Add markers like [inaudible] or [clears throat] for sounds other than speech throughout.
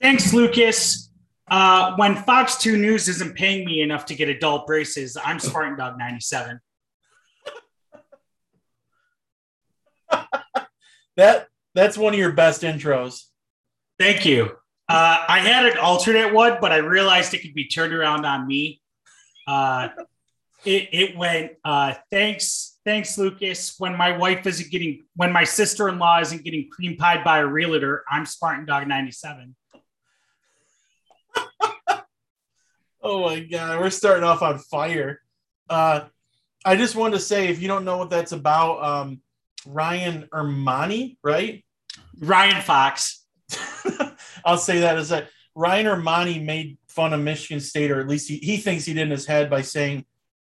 Thanks, Lucas. Uh, when Fox 2 News isn't paying me enough to get adult braces, I'm Spartan Dog 97. [laughs] that that's one of your best intros. Thank you. Uh, I had an alternate one, but I realized it could be turned around on me. Uh, it, it went, uh, thanks, thanks, Lucas. When my wife isn't getting, when my sister in law isn't getting cream pied by a realtor, I'm Spartan Dog 97. Oh my God. We're starting off on fire. Uh, I just wanted to say, if you don't know what that's about, um, Ryan Ermani, right? Ryan Fox. [laughs] I'll say that as that Ryan Ermani made fun of Michigan State, or at least he, he thinks he did in his head by saying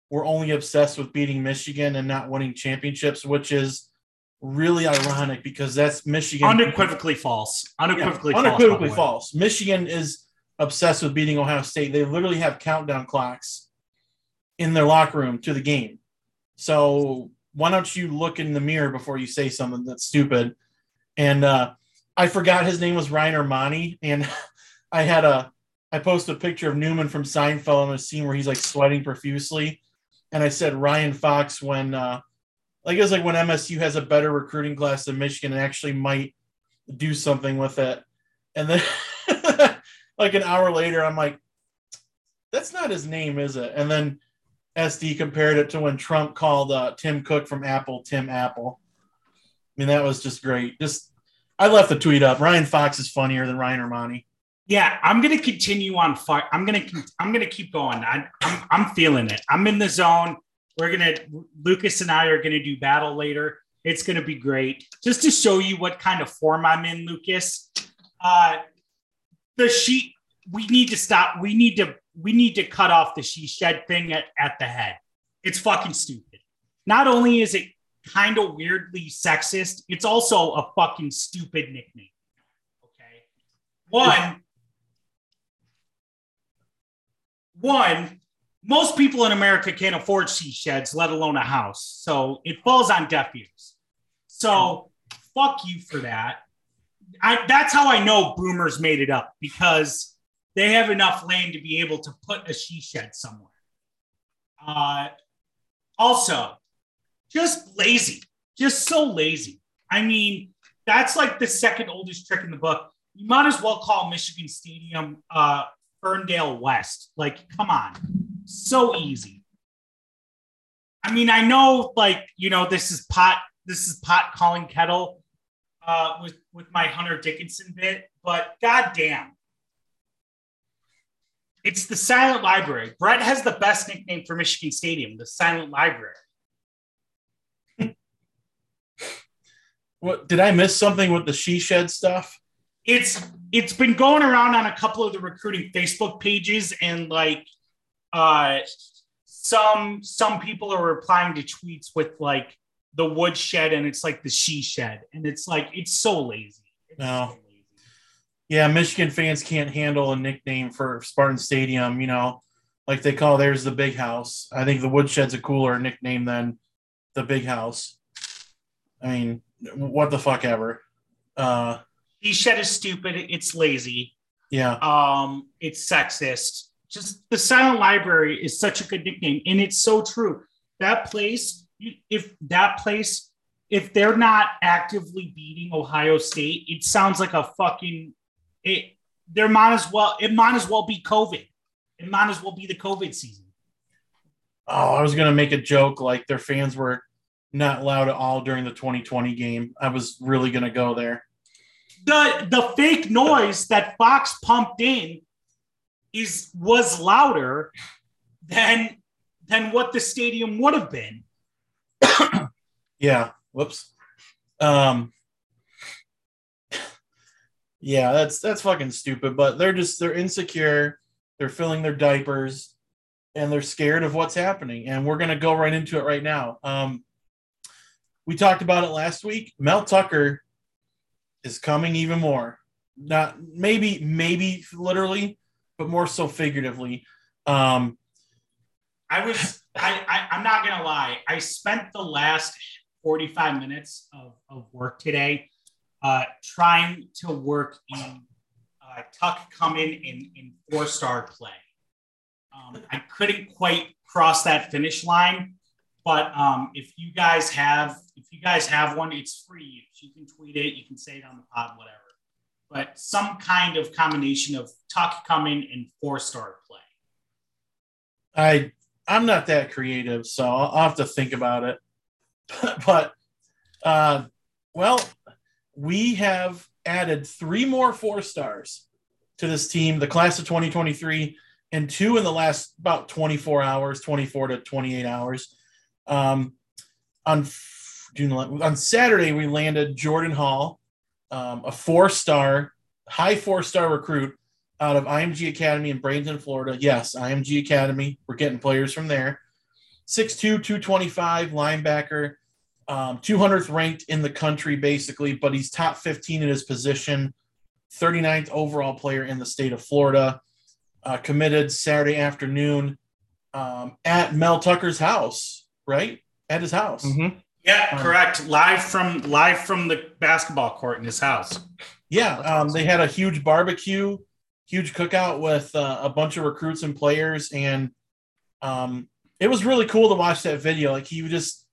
we're only obsessed with beating Michigan and not winning championships, which is really ironic because that's Michigan. Unequivocally false. Unequivocally, yeah, unequivocally false. false. Michigan is obsessed with beating Ohio State. They literally have countdown clocks in their locker room to the game. So why don't you look in the mirror before you say something that's stupid? And uh, I forgot his name was Ryan Ermani, and [laughs] I had a I posted a picture of Newman from Seinfeld in a scene where he's like sweating profusely, and I said Ryan Fox when uh, like it was like when MSU has a better recruiting class than Michigan and actually might do something with it, and then [laughs] like an hour later I'm like, that's not his name, is it? And then SD compared it to when Trump called uh, Tim Cook from Apple Tim Apple. I mean, that was just great. Just I left the tweet up. Ryan Fox is funnier than Ryan Ermani. Yeah, I'm gonna continue on. I'm gonna I'm gonna keep going. I, I'm I'm feeling it. I'm in the zone. We're gonna Lucas and I are gonna do battle later. It's gonna be great. Just to show you what kind of form I'm in, Lucas. Uh, the sheet. We need to stop. We need to we need to cut off the she shed thing at, at the head. It's fucking stupid. Not only is it kind of weirdly sexist, it's also a fucking stupid nickname. Okay. One, one, most people in America can't afford she sheds, let alone a house. So it falls on deaf ears. So fuck you for that. I, that's how I know boomers made it up because they have enough land to be able to put a she shed somewhere. Uh, also, just lazy, just so lazy. I mean, that's like the second oldest trick in the book. You might as well call Michigan Stadium uh, Ferndale West. Like, come on, so easy. I mean, I know, like, you know, this is pot. This is pot calling kettle uh, with with my Hunter Dickinson bit, but goddamn, it's the Silent Library. Brett has the best nickname for Michigan Stadium, the Silent Library. [laughs] what did I miss something with the she shed stuff? It's it's been going around on a couple of the recruiting Facebook pages, and like uh some some people are replying to tweets with like the wood shed and it's like the she shed, and it's like it's so lazy. It's no. So yeah, Michigan fans can't handle a nickname for Spartan Stadium, you know, like they call theirs the big house. I think the woodshed's a cooler nickname than the big house. I mean, what the fuck ever. Uh he shed is stupid, it's lazy. Yeah. Um, it's sexist. Just the silent library is such a good nickname, and it's so true. That place, if that place, if they're not actively beating Ohio State, it sounds like a fucking it there might as well it might as well be COVID. It might as well be the COVID season. Oh, I was gonna make a joke like their fans were not loud at all during the 2020 game. I was really gonna go there. The the fake noise that Fox pumped in is was louder than than what the stadium would have been. Yeah. Whoops. Um yeah, that's that's fucking stupid. But they're just they're insecure. They're filling their diapers, and they're scared of what's happening. And we're gonna go right into it right now. Um, we talked about it last week. Mel Tucker is coming even more. Not maybe maybe literally, but more so figuratively. Um, I was I, I I'm not gonna lie. I spent the last 45 minutes of, of work today uh, trying to work in uh, Tuck come in in, four star play. Um, I couldn't quite cross that finish line, but um, if you guys have if you guys have one, it's free. You can tweet it, you can say it on the pod, whatever. But some kind of combination of Tuck coming and four star play. I I'm not that creative, so I'll have to think about it. [laughs] but uh, well, we have added three more four stars to this team, the class of 2023, and two in the last about 24 hours, 24 to 28 hours. Um, on June on Saturday, we landed Jordan Hall, um, a four star, high four star recruit out of IMG Academy in Bradenton, Florida. Yes, IMG Academy. We're getting players from there. 6'2, 225 linebacker, um, 200th ranked in the country, basically, but he's top 15 in his position, 39th overall player in the state of Florida. Uh, committed Saturday afternoon um, at Mel Tucker's house, right? At his house. Mm-hmm. Yeah, um, correct. Live from live from the basketball court in his house. Yeah, um, they had a huge barbecue, huge cookout with uh, a bunch of recruits and players, and um, it was really cool to watch that video. Like he just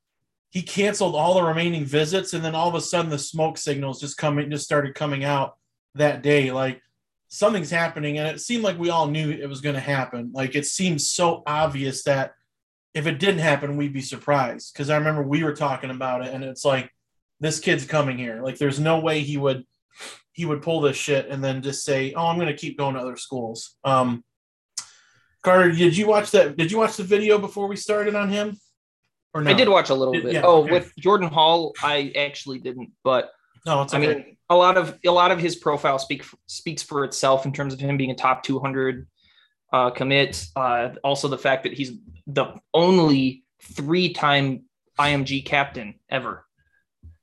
he canceled all the remaining visits, and then all of a sudden the smoke signals just coming just started coming out that day. Like something's happening, and it seemed like we all knew it was going to happen. Like it seemed so obvious that if it didn't happen, we'd be surprised. Because I remember we were talking about it, and it's like this kid's coming here. Like there's no way he would he would pull this shit and then just say, "Oh, I'm going to keep going to other schools." Um, Carter, did you watch that? Did you watch the video before we started on him? Or no? I did watch a little bit. Yeah, oh, okay. with Jordan Hall, I actually didn't, but no, it's okay. I mean, a lot of a lot of his profile speak speaks for itself in terms of him being a top 200 uh, commit. Uh, also, the fact that he's the only three-time IMG captain ever.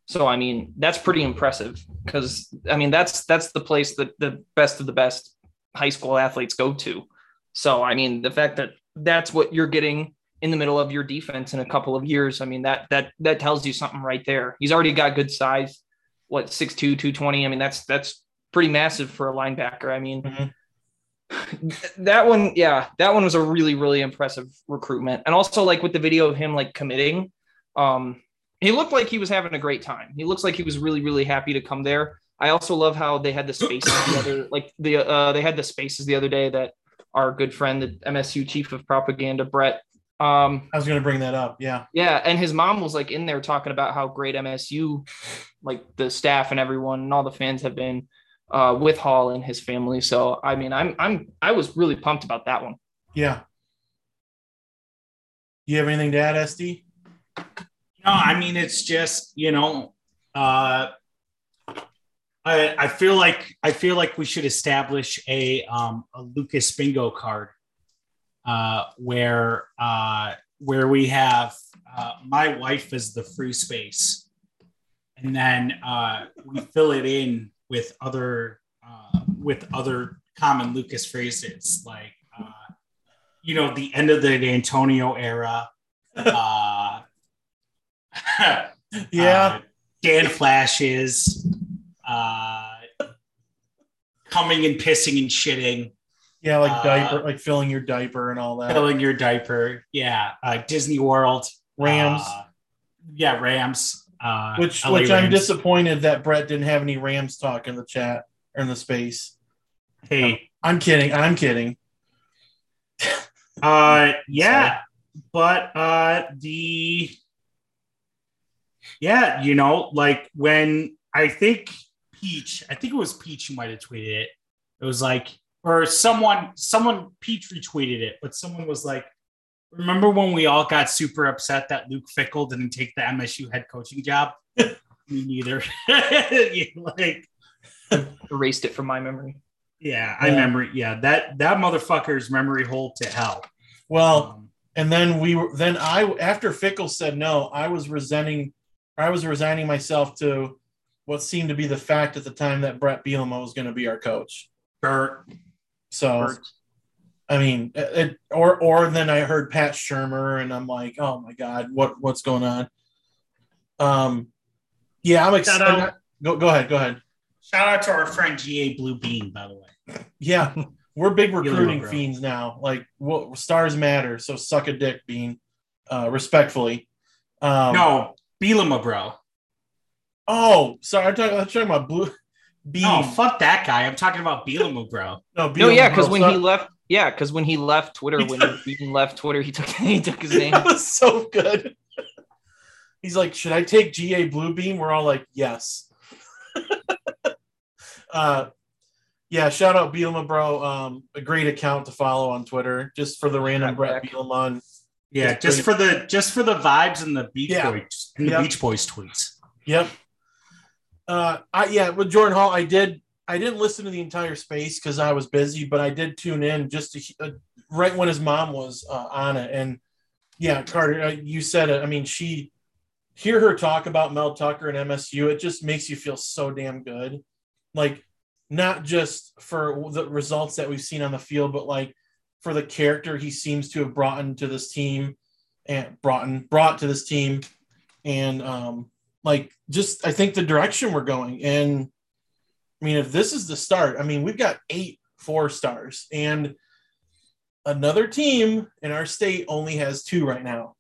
So, I mean, that's pretty impressive because I mean that's that's the place that the best of the best high school athletes go to. So, I mean, the fact that that's what you're getting in the middle of your defense in a couple of years. I mean, that that that tells you something right there. He's already got good size. What 6'2, 220. I mean, that's that's pretty massive for a linebacker. I mean, mm-hmm. [laughs] that one, yeah, that one was a really, really impressive recruitment. And also like with the video of him like committing, um, he looked like he was having a great time. He looks like he was really, really happy to come there. I also love how they had the spaces the other [clears throat] like the uh they had the spaces the other day that our good friend, the MSU chief of propaganda, Brett, um, I was going to bring that up. Yeah. Yeah. And his mom was like in there talking about how great MSU, like the staff and everyone and all the fans have been uh, with Hall and his family. So, I mean, I'm, I'm, I was really pumped about that one. Yeah. You have anything to add, SD? No, I mean, it's just, you know, uh, I, I feel like I feel like we should establish a um, a Lucas bingo card uh, where uh, where we have uh, my wife is the free space, and then uh, we fill it in with other uh, with other common Lucas phrases like uh, you know the end of the Antonio era. [laughs] Uh, yeah, Dan flashes, uh, coming and pissing and shitting. Yeah, like uh, diaper, like filling your diaper and all that. Filling your diaper. Yeah. Uh, Disney World. Rams. Uh, yeah, Rams. Uh, which LA which Rams. I'm disappointed that Brett didn't have any Rams talk in the chat or in the space. Hey, I'm kidding. I'm kidding. uh, [laughs] yeah, but uh, the yeah, you know, like when I think Peach, I think it was Peach who might have tweeted it. It was like or someone someone Pete retweeted it, but someone was like, "Remember when we all got super upset that Luke Fickell didn't take the MSU head coaching job?" [laughs] Me neither. [laughs] like erased it from my memory. Yeah, I remember. Yeah, that that motherfucker's memory hole to hell. Well, um, and then we were then I after Fickell said no, I was resenting, I was resigning myself to what seemed to be the fact at the time that Bret Bielema was going to be our coach. Bert. So, I mean, it, or or then I heard Pat Shurmur, and I'm like, oh my god, what what's going on? Um, yeah, I'm excited. Go go ahead, go ahead. Shout out to our friend GA Blue Bean, by the way. Yeah, we're big [laughs] recruiting bro. fiends now. Like, what stars matter. So suck a dick, Bean. Uh, respectfully. Um, no, Bielema, bro. Oh, sorry. I'm talking, I'm talking about blue. Bean. No, fuck that guy. I'm talking about Bielema, bro. [laughs] no, No, yeah, because when he left, yeah, because when he left Twitter, He when took- Bean left Twitter, he took [laughs] he took his name. that was so good. He's like, should I take GA Blue Beam? We're all like, yes. [laughs] uh, yeah, shout out Bielema, bro. Um, a great account to follow on Twitter, just for the random Right Brett back. Bielema. and- Yeah, It's just for the just for the vibes and the Beach Yeah. Boys and the Beach Boys tweets. Yep. Uh, I yeah, with Jordan Hall, I did. I didn't listen to the entire space because I was busy, but I did tune in just to uh, right when his mom was uh, on it. And yeah, Carter, uh, you said it. I mean, she hear her talk about Mel Tucker and MSU. It just makes you feel so damn good. Like not just for the results that we've seen on the field, but like for the character he seems to have brought into this team and brought in, brought to this team, and um, like just I think the direction we're going. And I mean, if this is the start, I mean, we've got eight four stars, and another team in our state only has two right now.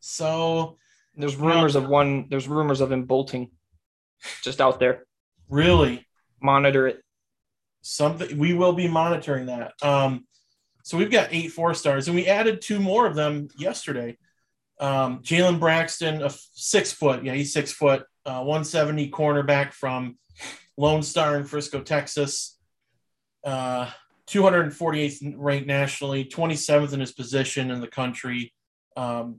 So There's rumors of one. There's rumors of him bolting, just out there. really, Monitor it. something we will be monitoring that. Um, so we've got eight four stars, and we added two more of them yesterday. Um, Jalen Braxton, a f- six foot, yeah, he's six foot, uh, 170 cornerback from Lone Star in Frisco, Texas. Uh, 248th ranked nationally, 27th in his position in the country. Um,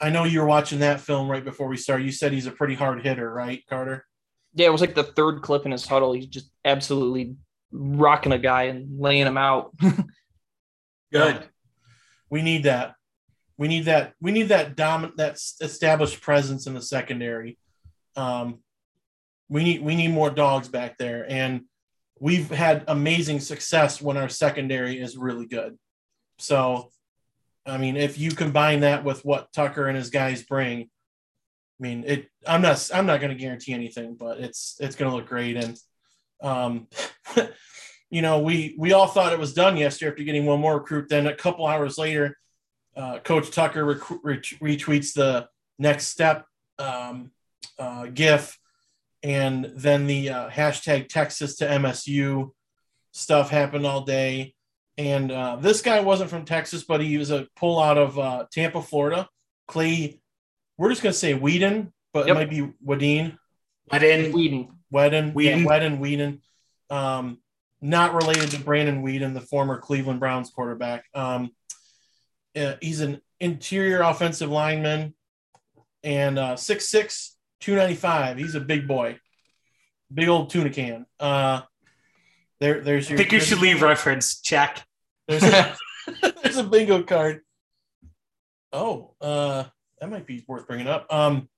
I know you were watching that film right before we started. You said he's a pretty hard hitter, right, Carter? Yeah, it was like the third clip in his huddle. He's just absolutely rocking a guy and laying him out. [laughs] Good. We need that. We need that. We need that dominant, that established presence in the secondary. Um, we need we need more dogs back there, and we've had amazing success when our secondary is really good. So, I mean, if you combine that with what Tucker and his guys bring, I mean, it. I'm not. I'm not going to guarantee anything, but it's it's going to look great. And, um, [laughs] you know, we we all thought it was done yesterday after getting one more recruit. Then a couple hours later, uh, Coach Tucker rec- ret- retweets the next step um, uh, GIF, and then the uh, hashtag Texas to MSU stuff happened all day. And uh, this guy wasn't from Texas, but he was a pull out of uh, Tampa, Florida. Clay, we're just gonna say Whedon, but Yep. it might be Wadeen. But in Whedon. Whedon, Whedon. yeah, Whedon, Whedon. Um, not related to Brandon Weeden, the former Cleveland Browns quarterback. Um, uh, he's an interior offensive lineman and uh, 6'6", 295. He's a big boy, big old tuna can. Uh, there, there's I your. think you should leave reference check. There's a, [laughs] [laughs] there's a bingo card. Oh, uh, that might be worth bringing up. Um,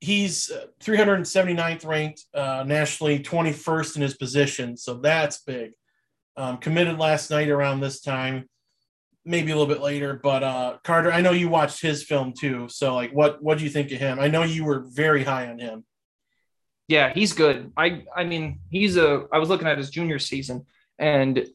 he's uh, 379th ranked uh, nationally, 21st in his position, so that's big. Um, committed last night around this time, maybe a little bit later. But uh, Carter, I know you watched his film too. So, like, what what do you think of him? I know you were very high on him. Yeah, he's good. I I mean, he's a I was looking at his junior season and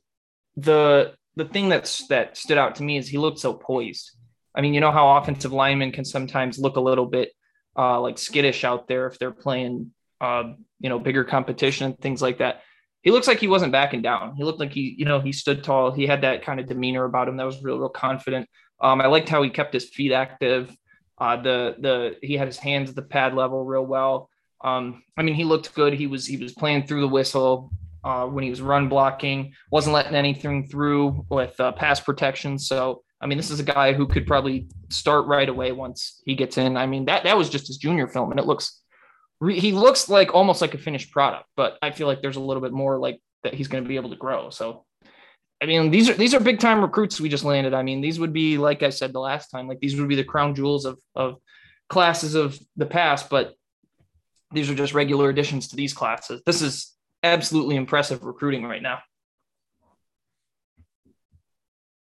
the the thing that's that stood out to me is he looked so poised. I mean, you know how offensive linemen can sometimes look a little bit uh, like skittish out there if they're playing uh, you know, bigger competition and things like that. He looks like he wasn't backing down. He looked like he, you know, he stood tall. He had that kind of demeanor about him that was real, real confident. Um, I liked how he kept his feet active. Uh, the the he had his hands at the pad level real well. Um, I mean, he looked good. He was he was playing through the whistle uh, when he was run blocking. wasn't letting anything through with uh, pass protection. So I mean, this is a guy who could probably start right away once he gets in. I mean, that that was just his junior film, and it looks re- he looks like almost like a finished product. But I feel like there's a little bit more like that he's going to be able to grow. So. I mean, these are these are big time recruits we just landed. I mean, these would be like I said the last time, like these would be the crown jewels of of classes of the past, but these are just regular additions to these classes. This is absolutely impressive recruiting right now.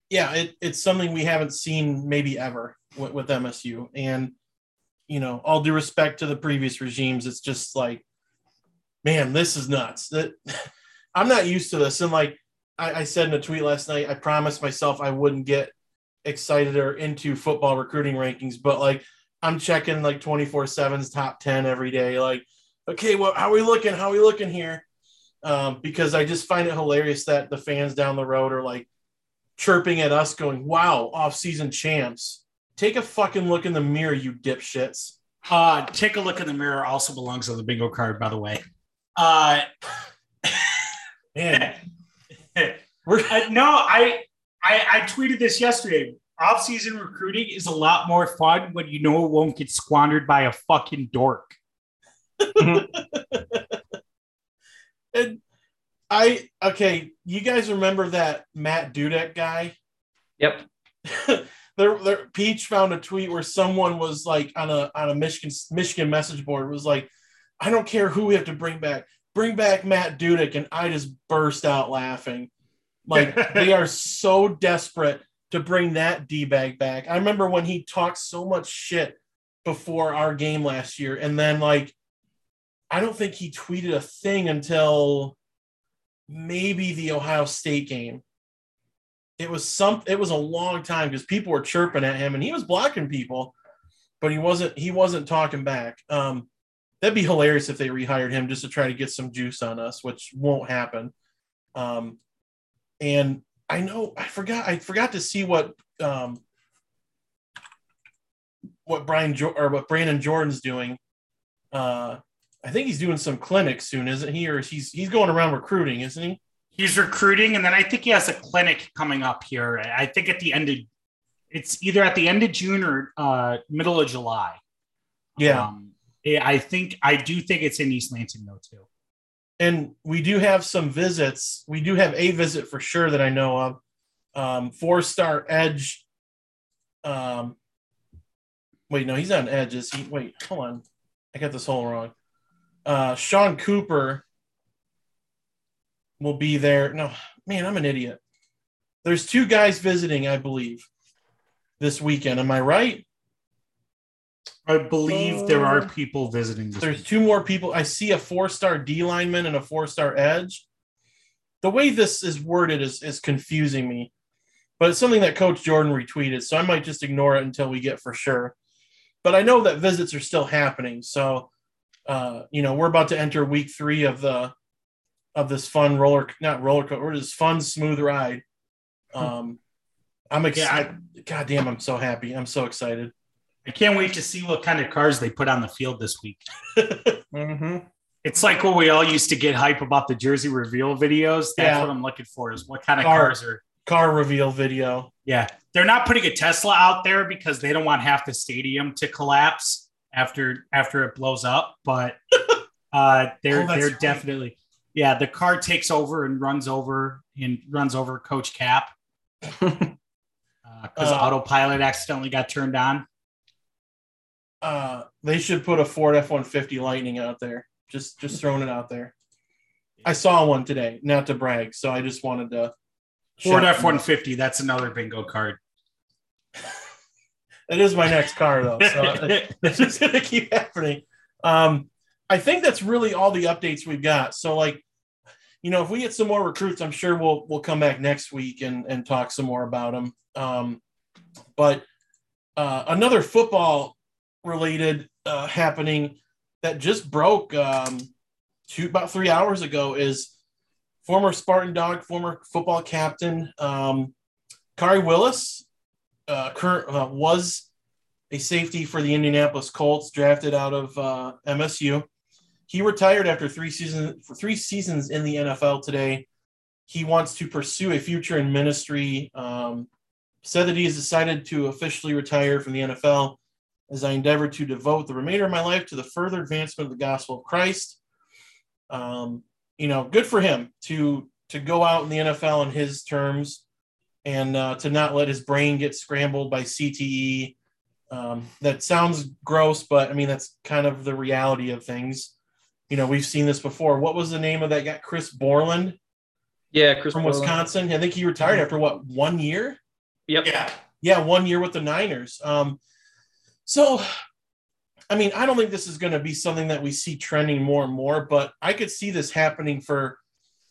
yeah, it, it's something we haven't seen maybe ever with, with MSU. And, you know, all due respect to the previous regimes, it's just like man, this is nuts. That [laughs] I'm not used to this. And like I, I said in a tweet last night, I promised myself I wouldn't get excited or into football recruiting rankings, but like I'm checking like 24 7's top 10 every day. Like, okay, well, how are we looking? How are we looking here? Um, because I just find it hilarious that the fans down the road are like chirping at us, going, wow, off season champs. Take a fucking look in the mirror, you dipshits. Uh, take a look in the mirror also belongs on the bingo card, by the way. Uh, Man, [laughs] We're, uh, no, I, I I tweeted this yesterday. Off-season recruiting is a lot more fun when you know it won't get squandered by a fucking dork. [laughs] and I okay, you guys remember that Matt Dudek guy? Yep. [laughs] there, there, Peach found a tweet where someone was like on a on a Michigan Michigan message board was like, I don't care who we have to bring back, bring back Matt Dudek, and I just burst out laughing. Like [laughs] they are so desperate to bring that d bag back. I remember when he talked so much shit before our game last year, and then like, I don't think he tweeted a thing until maybe the Ohio State game it was some it was a long time because people were chirping at him and he was blocking people but he wasn't he wasn't talking back. Um that'd be hilarious if they rehired him just to try to get some juice on us which won't happen. Um and i know i forgot i forgot to see what um what brian jo- or what brandon jordan's doing. Uh i think he's doing some clinics soon isn't he? Or he's he's going around recruiting isn't he He's recruiting, and then I think he has a clinic coming up here. I think at the end of it's either at the end of June or uh, middle of July. yeah Um, I think I do think it's in East Lansing though too. and we do have some visits. We do have a visit for sure that I know of. Um, four star edge. Um, wait, no, he's on edges. He? Wait, hold on. I got this whole wrong. Uh, Sean Cooper will be there. No, man, I'm an idiot. There's two guys visiting, I believe, this weekend. Am I right? I believe there are people visiting this. There's week. two more people. I see a four star D lineman and a four star edge. The way this is worded is, is confusing me, but it's something that Coach Jordan retweeted. So I might just ignore it until we get for sure. But I know that visits are still happening. So, uh, you know, we're about to enter week three of the of this fun roller, not roller coaster, or this fun smooth ride. Um, I'm excited. God damn, I'm so happy. I'm so excited. I can't wait to see what kind of cars they put on the field this week. [laughs] Mm-hmm. It's like what we all used to get hype about the jersey reveal videos. That's Yeah. what I'm looking for is what kind of Car- cars are. Car reveal video. Yeah, they're not putting a Tesla out there because they don't want half the stadium to collapse after after it blows up. But [laughs] uh, they're Oh, they're right. definitely yeah. The car takes over and runs over and runs over Coach Cap because [laughs] Uh, autopilot accidentally got turned on. uh, they should put a Ford F one fifty Lightning out there. Just just throwing it out there. I saw one today, not to brag, so I just wanted to. Ford F one fifty. That's another bingo card. [laughs] That is my next car though, so [laughs] it's just gonna keep happening. Um, I think that's really all the updates we've got. So like, you know, if we get some more recruits, I'm sure we'll we'll come back next week and and talk some more about them. Um, but uh, another football related uh, happening that just broke um, two about three hours ago is former Spartan dog, former football captain um, Khari Willis. Uh, current uh, was a safety for the Indianapolis Colts, drafted out of uh, MSU. He retired after three seasons for three seasons in the NFL today. He wants to pursue a future in ministry. Um, said that he has decided to officially retire from the NFL as I endeavor to devote the remainder of my life to the further advancement of the gospel of Christ. Um, you know, good for him to to go out in the NFL on his terms and uh, to not let his brain get scrambled by CTE. Um, that sounds gross, but I mean that's kind of the reality of things. You know, we've seen this before. What was the name of that guy? Chris Borland Yeah, Chris from Borland. Wisconsin. I think he retired after what one year? Yep. yeah. Yeah, one year with the Niners. Um, so I mean, I don't think this is going to be something that we see trending more and more, but I could see this happening for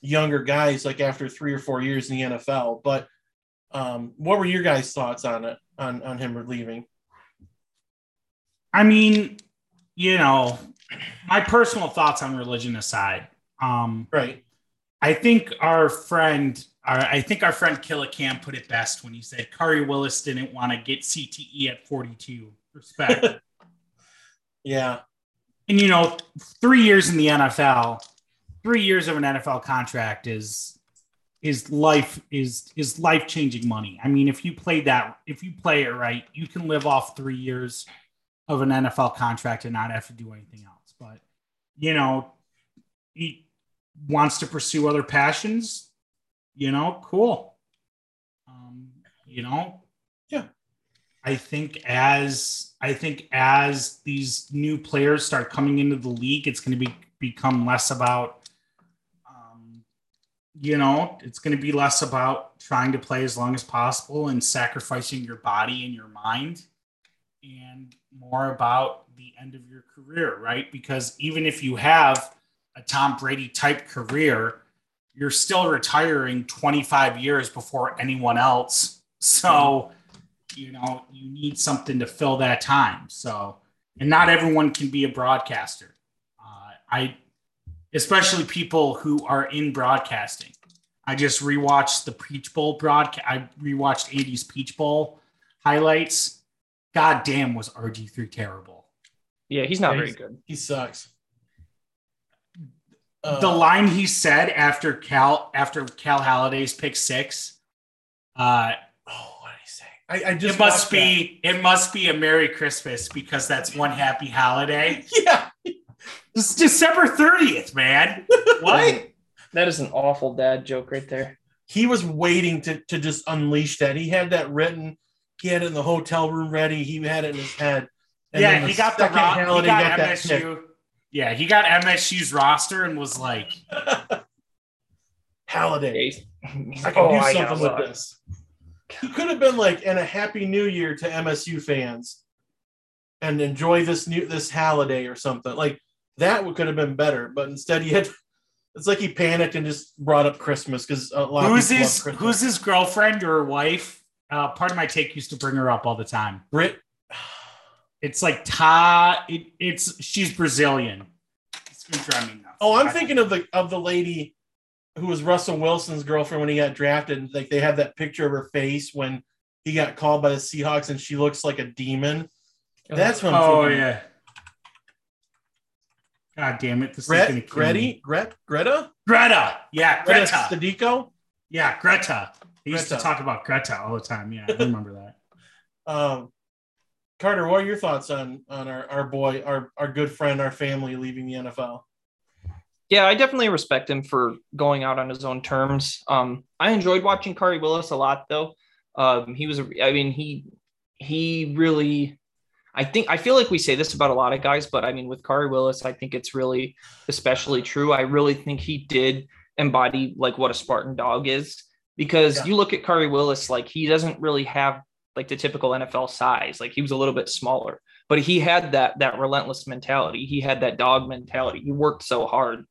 younger guys like after three or four years in the NFL. But um, what were your guys' thoughts on it, on, on him leaving? I mean, you know, my personal thoughts on religion aside, um, Right. I think our friend, our, I think our friend Killicam put it best when he said Khari Willis didn't want to get CTE at 42. Respect. [laughs] Yeah. and you know, three years in the NFL, three years of an NFL contract is is life is is life changing money. I mean, if you play that, if you play it right, you can live off three years of an NFL contract and not have to do anything else. But you know, he wants to pursue other passions. You know, cool. Um, you know, Yeah. I think as I think as these new players start coming into the league, it's going to be become less about, um, you know, it's going to be less about trying to play as long as possible and sacrificing your body and your mind, and more about the end of your career, right? Because even if you have a Tom Brady type career, you're still retiring 25 years before anyone else. So, you know, you need something to fill that time. So, and not everyone can be a broadcaster. Uh, I, especially people who are in broadcasting. I just rewatched the Peach Bowl broadcast. I rewatched 80s Peach Bowl highlights. God damn, was RG3 terrible. Yeah, he's not Yeah, very he's- good. He sucks. Uh, the line he said after Cal after Cal Haladay's pick six, uh, oh, what did he say? I, I just it must watched be it must be a Merry Christmas because that's one happy holiday. [laughs] Yeah. It's December thirtieth, man. [laughs] What? That is an awful dad joke right there. He was waiting to, to just unleash that. He had that written. He had it in the hotel room ready. He had it in his head. And yeah, then he got the second ro- he Haladay got, that pick. MSU. Yeah, he got MSU's roster and was like, Haladay. I can Oh, do something got with this. He could have been like, and a happy new year to MSU fans, and enjoy this new this holiday or something. Like that would could have been better, but instead he had. It's like he panicked and just brought up Christmas because a lot "Who's of people his love Christmas. Who's his girlfriend or wife?" Uh, part of my take used to bring her up all the time. Brit? It's like Ta. It, it's she's Brazilian. It's gonna drive me nuts. Oh, I'm thinking of the of the lady who was Russell Wilson's girlfriend when he got drafted. Like they have that picture of her face when he got called by the Seahawks, and she looks like a demon. That's what I'm Oh thinking. yeah. God damn it! This is Gret, gonna kill. Gretty, Gret, Greta, Greta. Yeah, Greta Greta. Sadeiko. Yeah, Greta. I used to talk about Greta all the time. Yeah, I [laughs] remember that. Um, Carter, what are your thoughts on on our, our boy, our our good friend, our family leaving the NFL? Yeah, I definitely respect him for going out on his own terms. Um, I enjoyed watching Khari Willis a lot, though. Um, he was, a- I mean, he he really, I think, I feel like we say this about a lot of guys, but I mean, with Khari Willis, I think it's really especially true. I really think he did embody like what a Spartan dog is, because Yeah. you look at Khari Willis, like he doesn't really have like the typical NFL size. Like he was a little bit smaller, but he had that that relentless mentality. He had that dog mentality. He worked so hard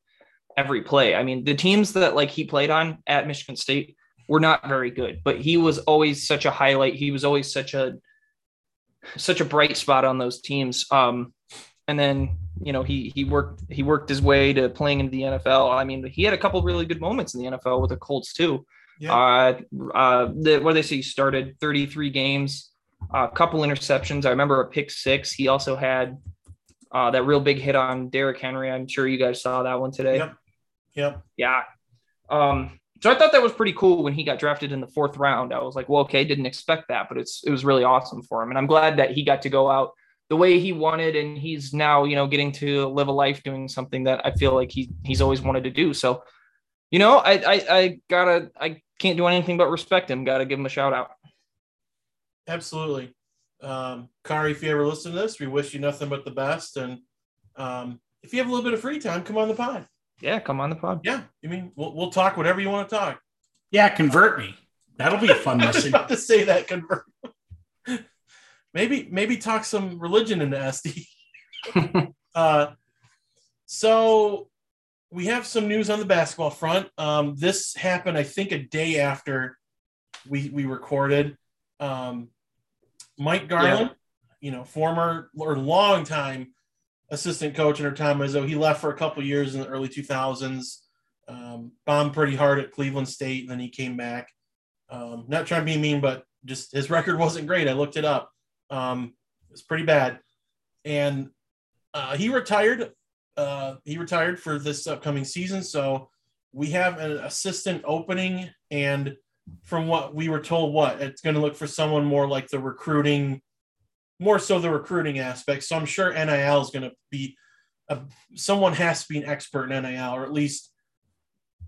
every play. I mean, the teams that like he played on at Michigan State were not very good, but he was always such a highlight. He was always such a such a bright spot on those teams. Um, and then you know he he worked he worked his way to playing in the NFL. I mean, he had a couple really good moments in the NFL with the Colts too. Yeah. Uh, uh, the, what do they say? He started 33 games, a couple interceptions. I remember a pick six. He also had uh, that real big hit on Derrick Henry. I'm sure you guys saw that one today. Yep. Yep. Yeah. Um, so I thought that was pretty cool when he got drafted in the fourth round. I was like, well, okay, didn't expect that, but it's it was really awesome for him. And I'm glad that he got to go out the way he wanted and he's now, you know, getting to live a life doing something that I feel like he he's always wanted to do. So, you know, I I, I gotta I can't do anything but respect him. Gotta give him a shout out. Absolutely. Um, Khari, if you ever listen to this, we wish you nothing but the best. And um, if you have a little bit of free time, come on the pod. Yeah, come on the pod. Yeah. I mean, we'll, we'll talk whatever you want to talk. Yeah, convert me. That'll be a fun [laughs] I was mission. about to say that convert. maybe, maybe talk some religion into SD. [laughs] uh, so we have some news on the basketball front. Um, this happened, I think, a day after we we recorded. Um, Mike Garland, you know, former or long time assistant coach under Tom Izzo, he left for a couple years in the early 2000s. Um, bombed pretty hard at Cleveland State, and then he came back. Um, not trying to be mean, but just his [laughs] record wasn't great. I looked it up. Um, it's pretty bad, and uh, he retired. Uh, he retired for this upcoming season, so we have an assistant opening. And from what we were told, what it's going to look for someone more like the recruiting, more so the recruiting aspect. So I'm sure NIL is going to be a, someone has to be an expert in NIL, or at least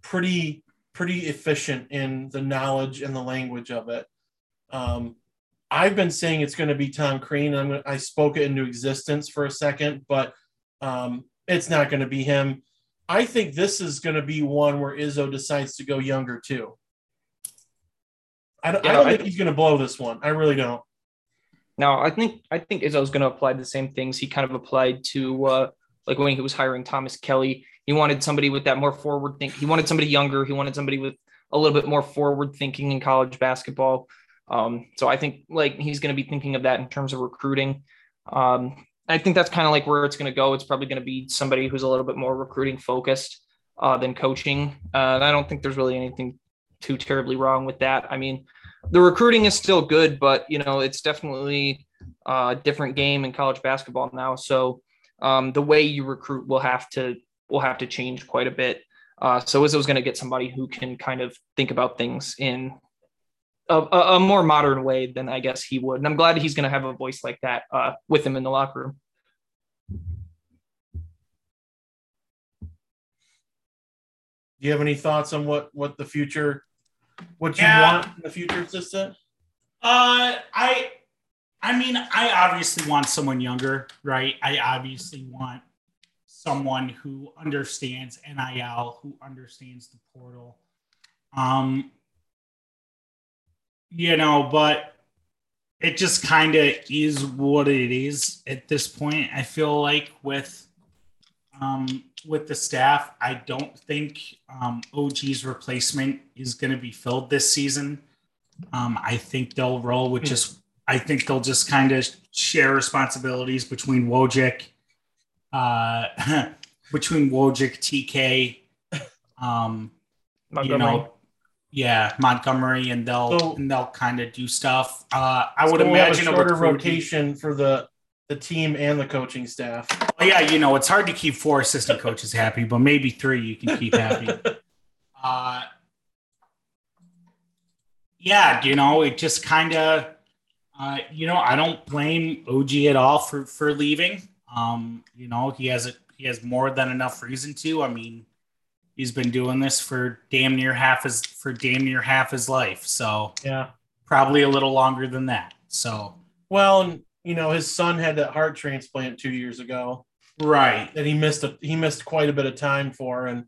pretty pretty efficient in the knowledge and the language of it. Um, I've been saying it's going to be Tom Crean. I'm I spoke it into existence for a second, but um, it's not going to be him. I think this is going to be one where Izzo decides to go younger too. I don't, I don't I- think he's going to blow this one. I really don't. Now, I think I think Izzo's going to apply the same things he kind of applied to uh, like when he was hiring Thomas Kelley. He wanted somebody with that more forward think. He wanted somebody younger. He wanted somebody with a little bit more forward thinking in college basketball. Um, so I think like he's going to be thinking of that in terms of recruiting. Um, I think that's kind of like where it's going to go. It's probably going to be somebody who's a little bit more recruiting focused uh, than coaching. Uh, and I don't think there's really anything too terribly wrong with that. I mean, the recruiting is still good, but you know, it's definitely a different game in college basketball now. So um, the way you recruit will have to will have to change quite a bit. Uh, so Izzo's going to get somebody who can kind of think about things in a, a, a more modern way than I guess he would. And I'm glad he's going to have a voice like that uh, with him in the locker room. Do you have any thoughts on what what the future, what you Yeah. want in the future assistant? Uh, I, I mean, I obviously want someone younger, right? I obviously want someone who understands NIL, who understands the portal. Um, you know, but it just kind of is what it is at this point. I feel like with um, with the staff, I don't think um, OG's replacement is going to be filled this season. Um, I think they'll roll with just. I think they'll just kind of share responsibilities between Wojcik, uh, [laughs] between Wojcik, TK, um, you know, yeah, Montgomery, and they'll So- and they'll kind of do stuff. Uh, I would we'll have imagine a shorter recruiting- rotation for the the team and the coaching staff. Well, yeah, you know, it's hard to keep four assistant coaches happy, but maybe three you can keep happy. [laughs] Uh, yeah, you know, it just kind of, uh, you know, I don't blame OG at all for for leaving. Um, you know, he has a he has more than enough reason to. I mean, he's been doing this for damn near half his for damn near half his life, so Yeah. probably a little longer than that. So Well, you know, his son had that heart transplant two years ago right, that he missed a he missed quite a bit of time for, and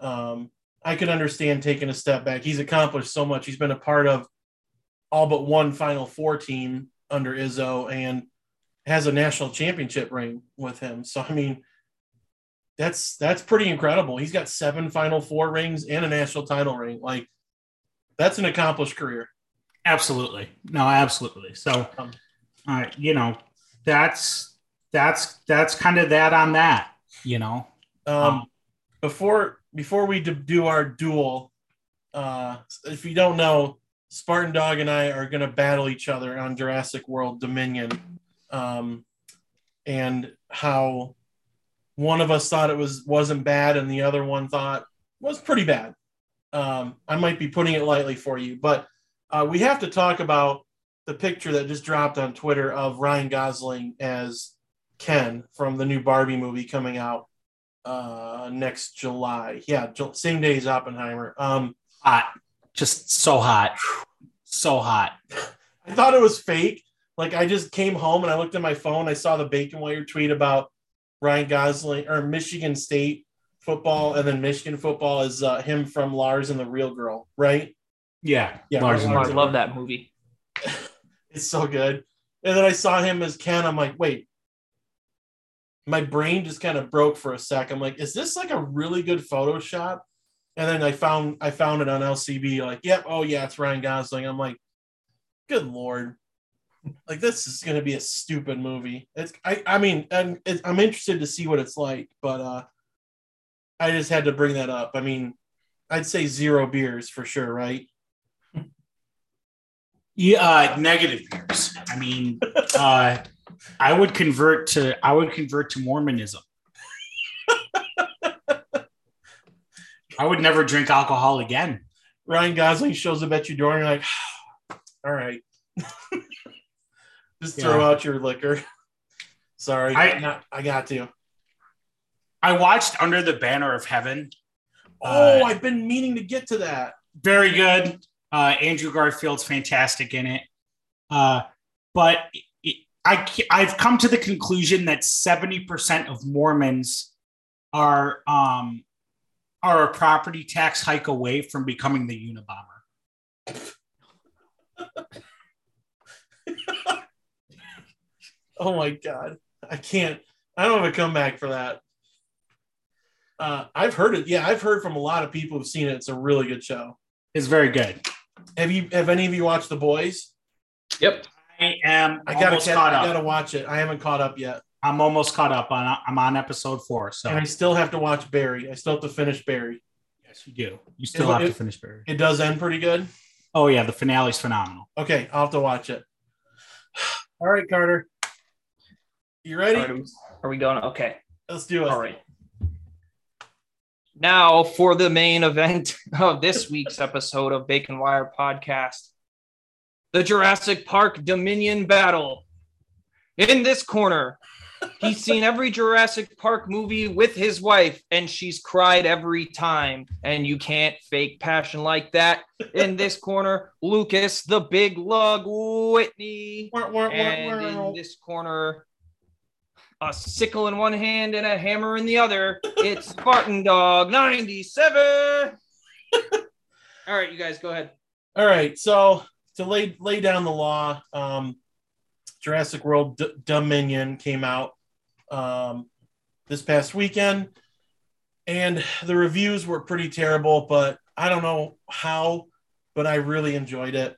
um, I could understand taking a step back. He's accomplished so much. He's been a part of all but one Final Four team under Izzo, and has a national championship ring with him. So I mean, that's that's pretty incredible. He's got seven Final Four rings and a national title ring. Like, that's an accomplished career. Absolutely. No, absolutely. So, uh, you know, that's that's that's kind of that on that. You know, Um, Um, before before we do our duel, uh, if you don't know, Spartan Dog and I are going to battle each other on Jurassic World Dominion, um, and how one of us thought it was wasn't bad and the other one thought was pretty bad. Um, I might be putting it lightly for you, but uh, we have to talk about the picture that just dropped on Twitter of Ryan Gosling as Ken from the new Barbie movie coming out uh next July. Yeah, same day as Oppenheimer. Um hot, just so hot, so hot. [laughs] I thought it was fake. Like I just came home and I looked at my phone, I saw the bacon wire tweet about Ryan Gosling or Michigan State football and then Michigan football is uh, him from Lars and the Real Girl, right? Yeah, Yeah, Lars and Oh, I Lars- love that movie. [laughs] It's so good. And then I saw him as Ken. I'm like, wait, my brain just kind of broke for a sec. I'm like, is this like a really good Photoshop? And then I found I found it on LCB. Like, yep, oh yeah, it's Ryan Gosling. I'm like, good lord, like this is gonna be a stupid movie. It's I I mean, and it, I'm interested to see what it's like, but uh, I just had to bring that up. I mean, I'd say zero beers for sure, right? [laughs] Yeah, uh, negative beers. I mean, uh, I would convert to I would convert to Mormonism. I would never drink alcohol again. Ryan Gosling shows up at your door and you're like, [sighs] all right. [laughs] Just throw Yeah. out your liquor. [laughs] Sorry. I- not, I got to. I watched Under the Banner of Heaven. Oh, Uh, I've been meaning to get to that. Very good. Uh, Andrew Garfield's fantastic in it. Uh, but it, I I've come to the conclusion that seventy percent of Mormons are um, are a property tax hike away from becoming the Unabomber. Oh my god. I can't I don't have a comeback for that. Uh, I've heard it. Yeah, I've heard from a lot of people who've seen it. It's a really good show. It's very good. Have you have any of you watched The Boys? Yep. I am I gotta almost get, caught I gotta watch it. I haven't caught up yet. I'm almost caught up on. I'm on episode four. So And I still have to watch Barry. I still have to finish Barry. yes, you do. You still It- have to finish Barry. It does end pretty good. Oh yeah, the finale's phenomenal. Okay, I'll have to watch it. All right, Carter. You ready? Are we, are we going? Okay. Let's do it. All right. Now for the main event [laughs] of this week's episode of Bacon Wire Podcast the Jurassic Park Dominion Battle. In this corner, he's seen every Jurassic Park movie with his wife, and she's cried every time. And you can't fake passion like that. In this corner, Lucas, the big lug, Whitney. And in this corner, a sickle in one hand and a hammer in the other. It's [laughs] Spartan Dog 97. [laughs] All right, you guys go ahead. All right, so to lay lay down the law, um, Jurassic World D- Dominion came out um, this past weekend, and the reviews were pretty terrible. But I don't know how, but I really enjoyed it,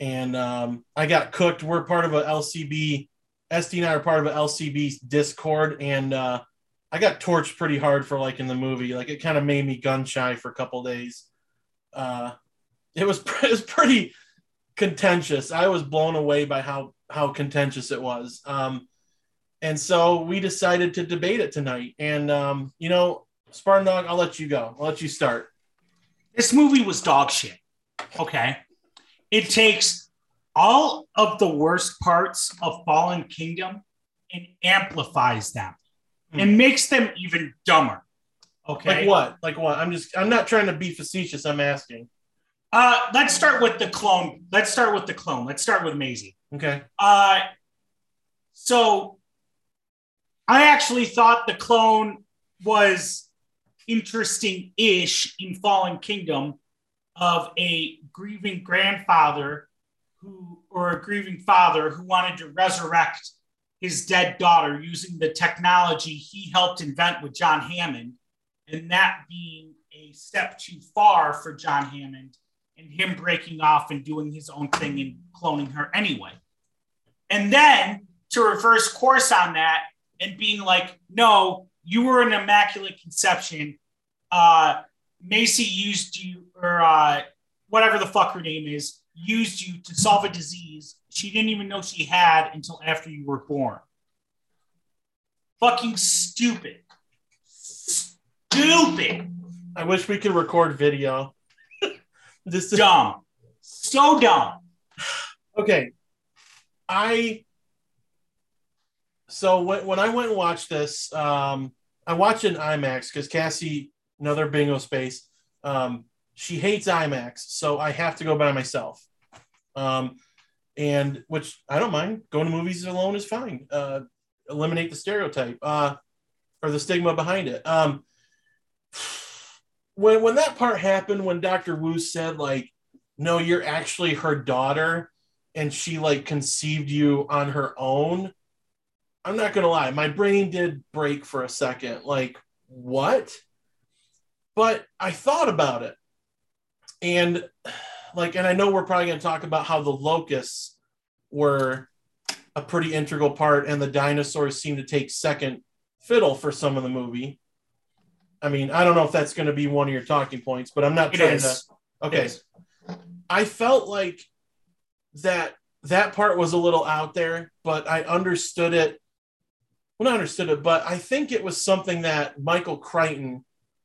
and um, I got cooked. We're part of a LCB. SD and I are part of an LCB Discord, and uh, I got torched pretty hard for like in the movie. Like it kind of made me gun shy for a couple days. Uh, it was [laughs] it was pretty contentious. I was blown away by how how contentious it was. Um, and so we decided to debate it tonight. And um, you know, Spartan Dog, I'll let you go. I'll let you start. This movie was dog shit. Okay. It takes all of the worst parts of Fallen Kingdom and amplifies them and makes them even dumber. Okay. Like what? Like what? I'm just I'm not trying to be facetious. I'm asking. Uh, let's start with the clone. Let's start with the clone. Let's start with Maisie. Okay. Uh, so I actually thought the clone was interesting-ish in Fallen Kingdom of a grieving grandfather who, or a grieving father who wanted to resurrect his dead daughter using the technology he helped invent with John Hammond, and that being a step too far for John Hammond and him breaking off and doing his own thing and cloning her anyway. And then to reverse course on that and being like, no, you were an immaculate conception. Uh, Maisie used you, or uh, whatever the fuck her name is, used you to solve a disease she didn't even know she had until after you were born. Fucking stupid. Stupid. I wish we could record video. [laughs] this is Dumb. So dumb. okay. I so when, when I went and watched this, um, I watched it in IMAX because Cassie, another bingo space, um, she hates IMAX, so I have to go by myself. Um, and which I don't mind. Going to movies alone is fine. Uh, eliminate the stereotype uh, or the stigma behind it. Um, when when that part happened, when Doctor Wu said like, "No, you're actually her daughter," and she like conceived you on her own, I'm not gonna lie, my brain did break for a second. Like, what? But I thought about it. And like, and I know we're probably gonna talk about how the locusts were a pretty integral part, and the dinosaurs seem to take second fiddle for some of the movie. I mean, I don't know if that's going to be one of your talking points, but I'm not It trying is. to. Okay, I felt like that that part was a little out there, but I understood it. Well, not understood it, but I think it was something that Michael Crichton.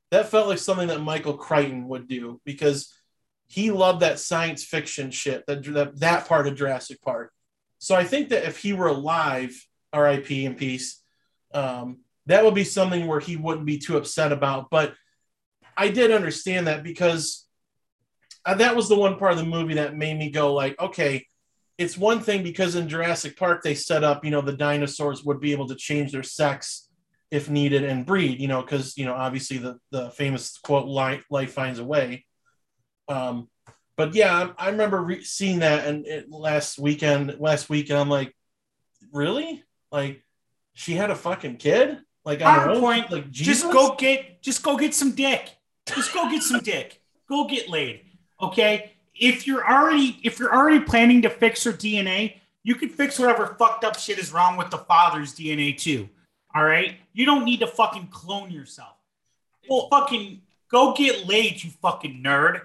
That felt like something that Michael Crichton would do because he loved that science fiction shit. That that, that part of Jurassic Park. So I think that if he were alive, R.I.P. in peace, um, that would be something where he wouldn't be too upset about. But I did understand that because uh, that was the one part of the movie that made me go like, okay, it's one thing because in Jurassic Park they set up, you know, the dinosaurs would be able to change their sex if needed and breed, you know, because you know obviously the the famous quote life, life finds a way. Um, but yeah, I, I remember re- seeing that and it, last weekend, last week, and I'm like, really? Like, she had a fucking kid? Like on her own? PowerPoint, Like Just go get just go get some dick. Just go get some dick. Go get laid. Okay? If you're already if you're already planning to fix her DNA, you can fix whatever fucked up shit is wrong with the father's DNA too. All right? You don't need to fucking clone yourself. Well, fucking go get laid, you fucking nerd.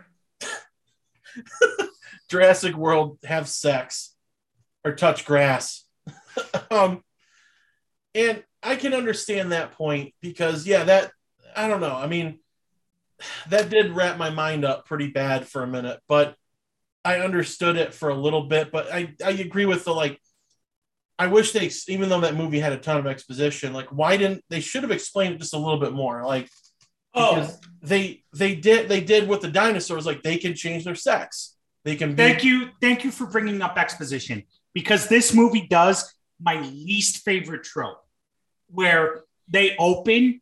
[laughs] Jurassic World have sex or touch grass. [laughs] um, and I can understand that point because, yeah, that I don't know. I mean, that did wrap my mind up pretty bad for a minute, but I understood it for a little bit. But I, I agree with the like, I wish they, even though that movie had a ton of exposition, like, why didn't they should have explained it just a little bit more? Like, Oh, they they did they did with the dinosaurs like they can change their sex. They can be Thank you. Thank you for bringing up exposition because this movie does my least favorite trope where they open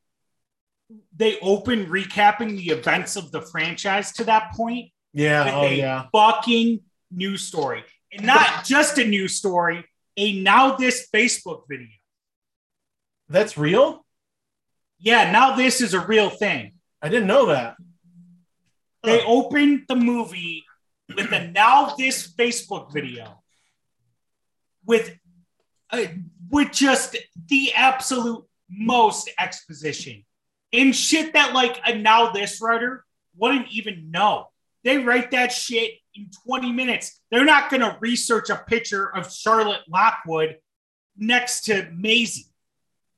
they open recapping the events of the franchise to that point yeah oh a yeah. fucking news story and not just a news story a now this facebook video. That's real yeah now this is a real thing i didn't know that they opened the movie with a now this Facebook video with uh, with just the absolute most exposition and shit that like a now this writer wouldn't even know. They write that shit in 20 minutes. They're not going to research a picture of Charlotte Lockwood next to Maisie.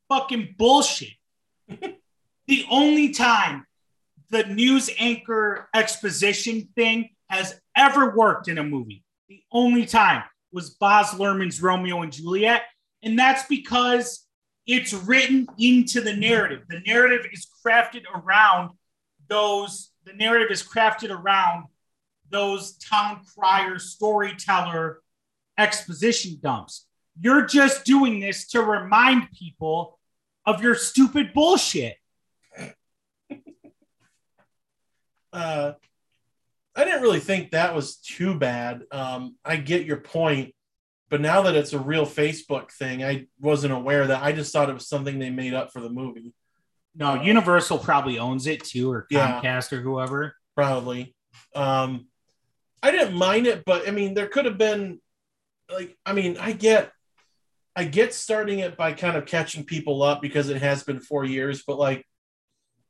Fucking bullshit. [laughs] the only time the news anchor exposition thing has ever worked in a movie. The only time was Baz Luhrmann's Romeo and Juliet. And that's because it's written into the narrative. The narrative is crafted around those, the narrative is crafted around those town crier storyteller exposition dumps. You're just doing this to remind people of your stupid bullshit. [laughs] uh i didn't really think that was too bad um i get your point but now that it's a real facebook thing i wasn't aware that i just thought it was something they made up for the movie No, Universal probably owns it too, or Yeah. Comcast or whoever. probably. Um, I didn't mind it, but I mean, there could have been like, I mean, I get, I get starting it by kind of catching people up because it has been four years, but like,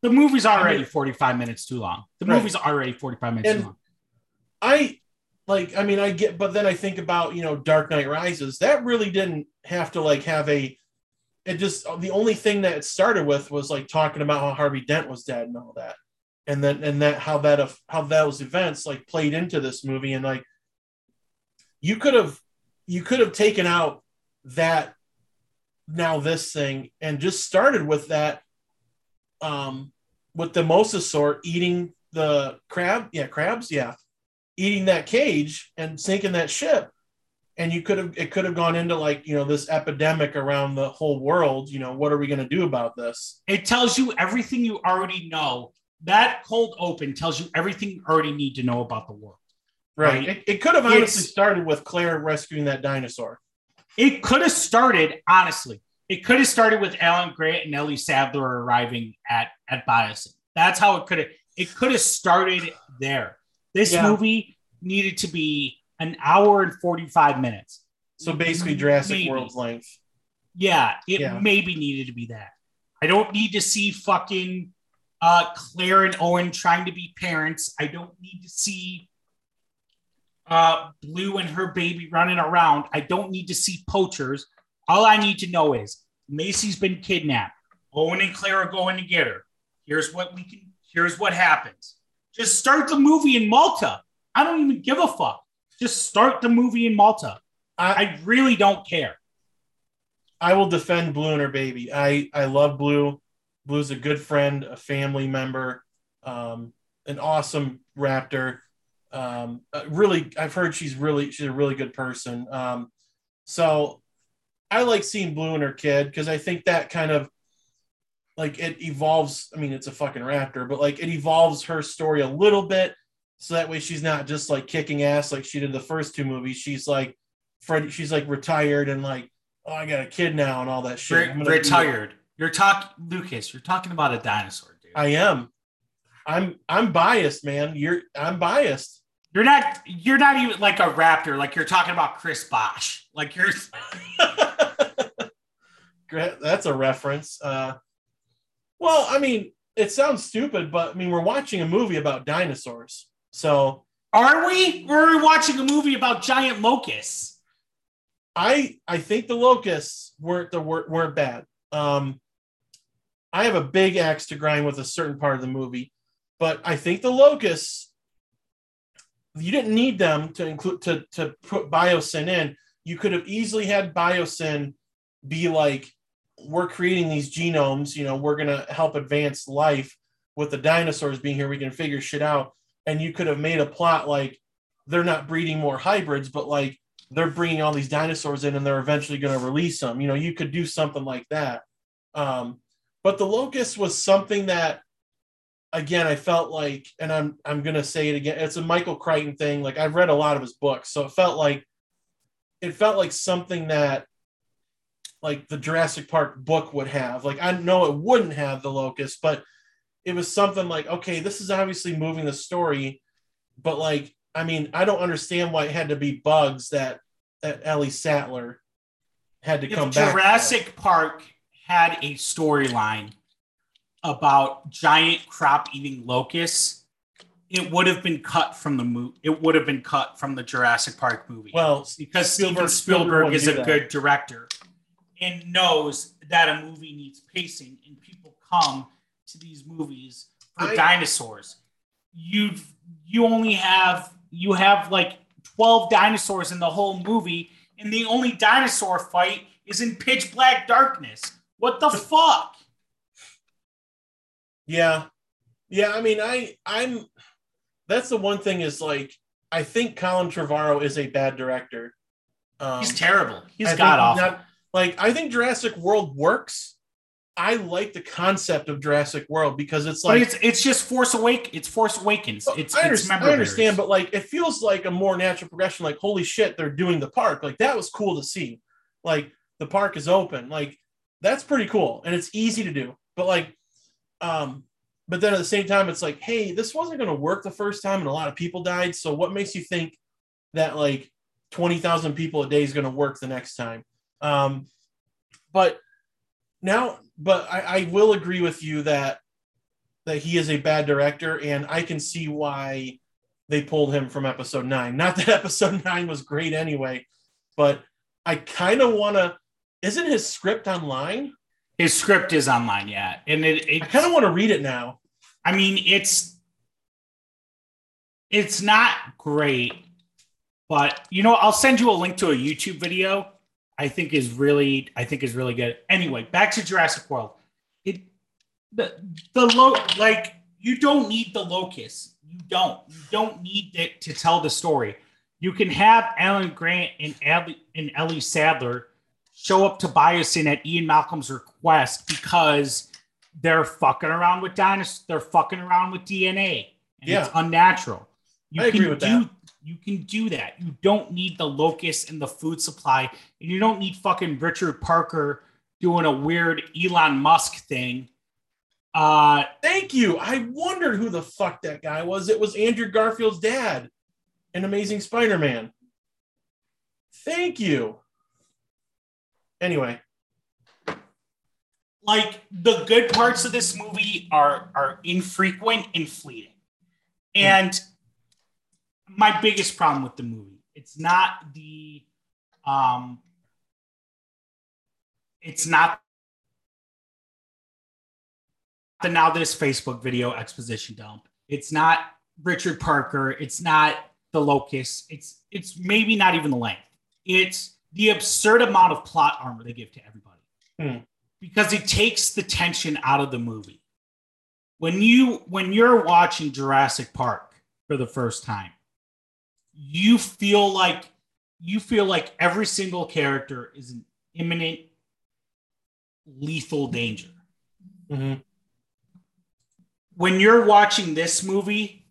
The movie's already I mean- 45 minutes too long. The Right. movie's already 45 minutes And- too long. I like, I mean, I get, but then I think about, you know, Dark Knight Rises. That really didn't have to like have a, it just, the only thing that it started with was like talking about how Harvey Dent was dead and all that. And then, and that, how that, how those events like played into this movie. And like, you could have, you could have taken out that now this thing and just started with that, um, with the mosasaur eating the crab. Yeah. Crabs. Yeah eating that cage and sinking that ship and you could have it could have gone into like you know this epidemic around the whole world you know what are we going to do about this It tells you everything you already know. That cold open tells you everything you already need to know about the world. right Right. it, it could have honestly It's- started with claire rescuing that dinosaur It could have started, honestly, it could have started with Alan Grant and Ellie Sattler arriving at at Biosyn. That's how it could have it could have started there. This Yeah. movie needed to be an hour and 45 minutes. So basically, Jurassic Maybe. World's length. Yeah, it Yeah. maybe needed to be that. I don't need to see fucking uh, Claire and Owen trying to be parents. I don't need to see uh, Blue and her baby running around. I don't need to see poachers. All I need to know is Maisie's been kidnapped. Owen and Claire are going to get her. Here's what we can. Here's what happens. Just start the movie in Malta. I don't even give a fuck. Just start the movie in Malta. I, I really don't care. I will defend Blue and her baby. I I love Blue. Blue's a good friend, a family member, um, an awesome raptor. Um, uh, really, I've heard she's really she's a really good person. Um, so I like seeing Blue and her kid because I think that kind of like it evolves. I mean, it's a fucking raptor, but like it evolves her story a little bit, so that way she's not just like kicking ass like she did the first two movies. She's like Fred. She's like retired and like oh, I got a kid now and all that shit. Re- retired. You're talking, Lucas. You're talking about a dinosaur, dude. I am. I'm I'm biased, man. You're I'm biased. You're not. You're not even like a raptor. Like you're talking about Chris Bosh. Like you're. [laughs] That's a reference. Uh, well, I mean, it sounds stupid, but I mean, we're watching a movie about dinosaurs, so Are we? We're watching a movie about giant locusts. I I think the locusts weren't the weren't, weren't bad. Um, I have a big axe to grind with a certain part of the movie, but I think the locusts you didn't need them to include to to put biosyn in. You could have easily had biosyn be like, we're creating these genomes. You know, we're gonna help advance life with the dinosaurs being here. We can figure shit out, and you could have made a plot like they're not breeding more hybrids, but like they're bringing all these dinosaurs in and they're eventually going to release them. You know, you could do something like that. Um, but the locust was something that, again, I felt like, and I'm I'm going to say it again. It's a Michael Crichton thing. Like I've read a lot of his books, so it felt like it felt like something that like the Jurassic Park book would have. Like I know it wouldn't have the locust, but it was something like, okay, this is obviously moving the story, but like I mean, I don't understand why it had to be bugs that that Ellie Sattler had to If come back. Jurassic Park had a storyline about giant crop-eating locusts, it would have been cut from the movie. It would have been cut from the Jurassic Park movie. Well, because Spielberg- Spielberg Spielberg is a that. good director and knows that a movie needs pacing and people come to these movies for I- dinosaurs. You you only have you have like 12 dinosaurs in the whole movie and the only dinosaur fight is in pitch black darkness. What the fuck? Yeah, yeah. I mean, I I'm that's the one thing is like I think Colin Trevorrow is a bad director. Um, He's terrible. He's I think god awful. not- like I think Jurassic World works. I like the concept of Jurassic World because it's but like it's it's just Force Awake. It's Force Awakens. It's I, it's I understand, but like it feels like a more natural progression. Like, holy shit, they're doing the park. Like that was cool to see. Like the park is open. Like that's pretty cool, and it's easy to do. But like, um, but then at the same time, it's like, hey, this wasn't going to work the first time, and a lot of people died. So what makes you think that like twenty thousand people a day is going to work the next time? Um, but now, but I, I will agree with you that that he is a bad director, and I can see why they pulled him from episode nine. Not that [laughs] episode nine was great anyway, but I kind of want to. Isn't his script online? His script is online, yet, and it. it I kind of want to read it now. I mean, it's it's not great, but you know, I'll send you a link to a YouTube video. I think is really, I think is really good. Anyway, back to Jurassic World. It the the lo like you don't need the locust. You don't. You don't need it to tell the story. You can have Alan Grant and Ellie, and Ellie Sattler show up to Biosyn at Ian Malcolm's request because they're fucking around with dinosaurs. They're fucking around with DNA. And Yeah. it's unnatural. You I agree can with do, that. You can do that. You don't need the locust and the food supply, and you don't need fucking Richard Parker doing a weird Elon Musk thing. Uh, Thank you. I wondered who the fuck that guy was. It was Andrew Garfield's dad in Amazing Spider Man. Thank you. Anyway, like the good parts of this movie are are infrequent and fleeting. And my biggest problem with the movie, it's not the um it's not the now this Facebook video exposition dump. It's not Richard Parker, it's not the locust, it's it's maybe not even the length. It's the absurd amount of plot armor they give to everybody. Hmm. Because it takes the tension out of the movie. When you when you're watching Jurassic Park for the first time, you feel like you feel like every single character is an imminent lethal danger. mhm. When you're watching this movie,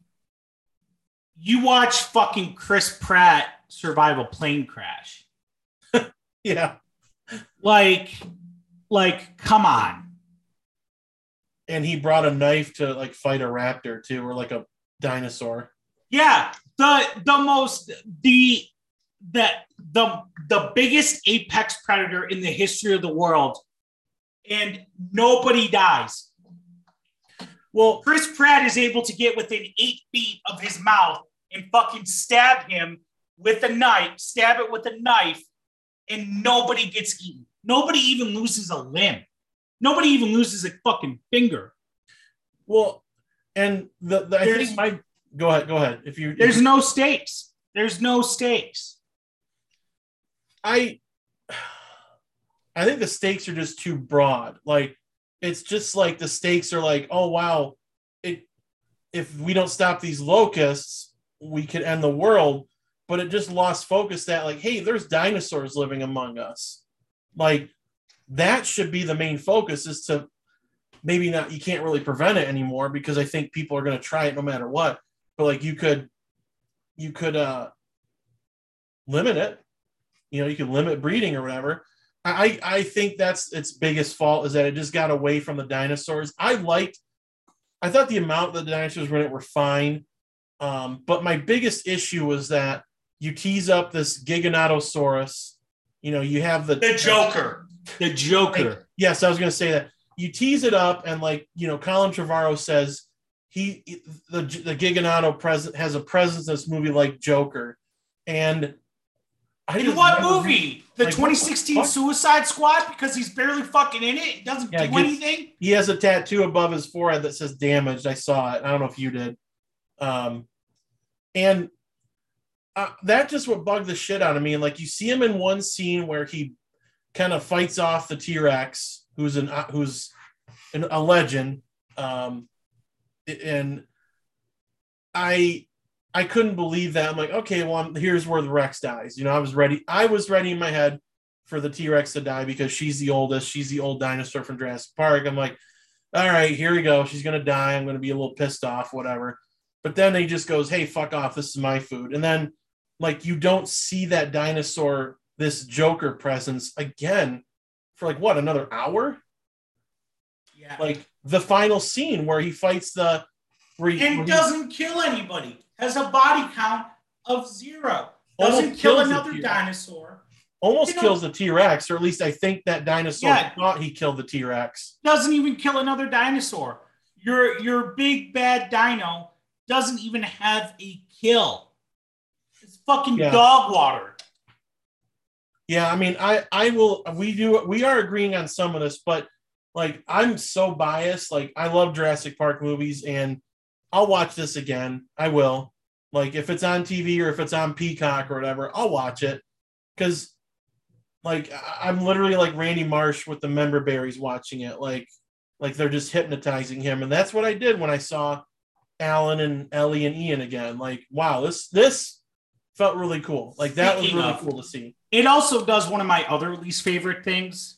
you watch fucking Chris Pratt survive a plane crash. [laughs] yeah. Like, like, come on. And he brought a knife to like fight a raptor too, or like a dinosaur. Yeah, the the most the the the the biggest apex predator in the history of the world, and nobody dies. Well, Chris Pratt is able to get within eight feet of his mouth and fucking stab him with a knife, stab it with a knife, and nobody gets eaten. Nobody even loses a limb. Nobody even loses a fucking finger. well, and the, the I There's- think my go ahead, go ahead. If you There's no stakes. There's no stakes. I I think the stakes are just too broad. Like it's just like the stakes are like, oh wow, it if we don't stop these locusts, we could end the world. But it just lost focus that like, hey, there's dinosaurs living among us. Like that should be the main focus is to maybe not you can't really prevent it anymore because I think people are gonna try it no matter what. But like you could you could uh limit it you know you could limit breeding or whatever i i think that's its biggest fault is that it just got away from the dinosaurs i liked i thought the amount that the dinosaurs were in it were fine um, but my biggest issue was that you tease up this giganotosaurus you know you have the The Joker. The Joker. like, yes, I was going to say that. You tease it up, and like you know, Colin Trevorrow says he the the Giganato present has a presence in this movie like Joker, and I In what movie? The like, 2016 fuck? Suicide Squad? Because he's barely fucking in it. It doesn't Yeah, do gets- anything. He has a tattoo above his forehead that says "damaged." I saw it. I don't know if you did, um, and uh, that just what bugged the shit out of me. And like you see him in one scene where he kind of fights off the T Rex, who's an uh, who's an, a legend, um, and I I couldn't believe that. I'm like, okay, well, I'm, here's where the Rex dies. You know, I was ready. I was ready in my head for the T Rex to die because she's the oldest. She's the old dinosaur from Jurassic Park. I'm like, all right, here we go. She's gonna die. I'm gonna be a little pissed off, whatever. But then he just goes, hey, fuck off. This is my food. And then like you don't see that dinosaur, this Joker presence again for like what another hour? Yeah. Like the final scene where he fights the where he, and he doesn't kill anybody. Has a body count of zero. Doesn't kill another dinosaur. almost you know- kills the T Rex, or at least I think that dinosaur Yeah. thought he killed the T Rex. Doesn't even kill another dinosaur. Your your big bad dino doesn't even have a kill. Fucking Yeah. dog water. Yeah, I mean, I I will. We do. We are agreeing on some of this, but like I'm so biased. Like I love Jurassic Park movies, and I'll watch this again. I will. Like if it's on TV or if it's on Peacock or whatever, I'll watch it because like I'm literally like Randy Marsh with the member berries watching it. Like like they're just hypnotizing him, and that's what I did when I saw Alan and Ellie and Ian again. Like wow, this this felt really cool. Like that was really of- cool to see. It also does one of my other least favorite things,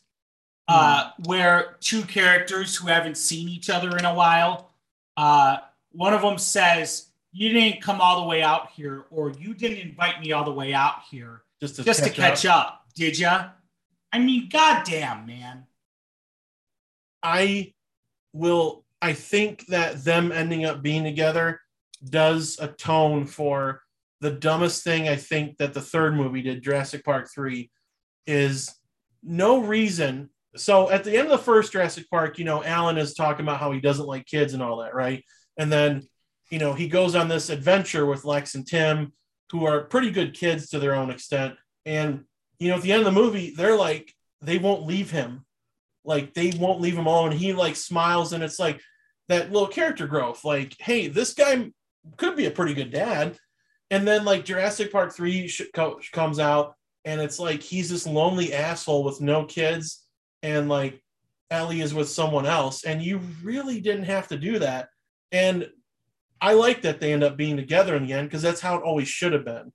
uh, where two characters who haven't seen each other in a while, uh, one of them says, "You didn't come all the way out here, or you didn't invite me all the way out here Just to just to catch up, did ya?" I mean, goddamn, man. I will. I think that them ending up being together does atone for the dumbest thing I think that the third movie did, Jurassic Park 3, is no reason. So at the end of the first Jurassic Park, you know, Alan is talking about how he doesn't like kids and all that, right? And then, you know, he goes on this adventure with Lex and Tim, who are pretty good kids to their own extent. And, you know, at the end of the movie, they're like, they won't leave him. Like, they won't leave him alone. He like smiles, and it's like that little character growth. Like, hey, this guy could be a pretty good dad. And then like Jurassic Park 3 sh- co- comes out, and it's like he's this lonely asshole with no kids, and like Ellie is with someone else, and you really didn't have to do that. And I like that they end up being together in the end because that's how it always should have been.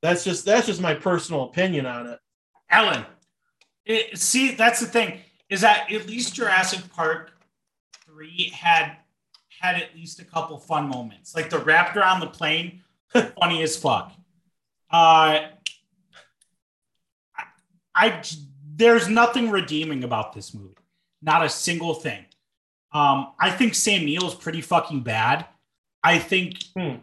That's just that's just my personal opinion on it. Ellen, it, see, that's the thing is that at least Jurassic Park three had had at least a couple fun moments, like the raptor on the plane, [laughs] funny as fuck. Uh, I, I there's nothing redeeming about this movie, not a single thing. Um, I think Sam Neill is pretty fucking bad. I think Hmm.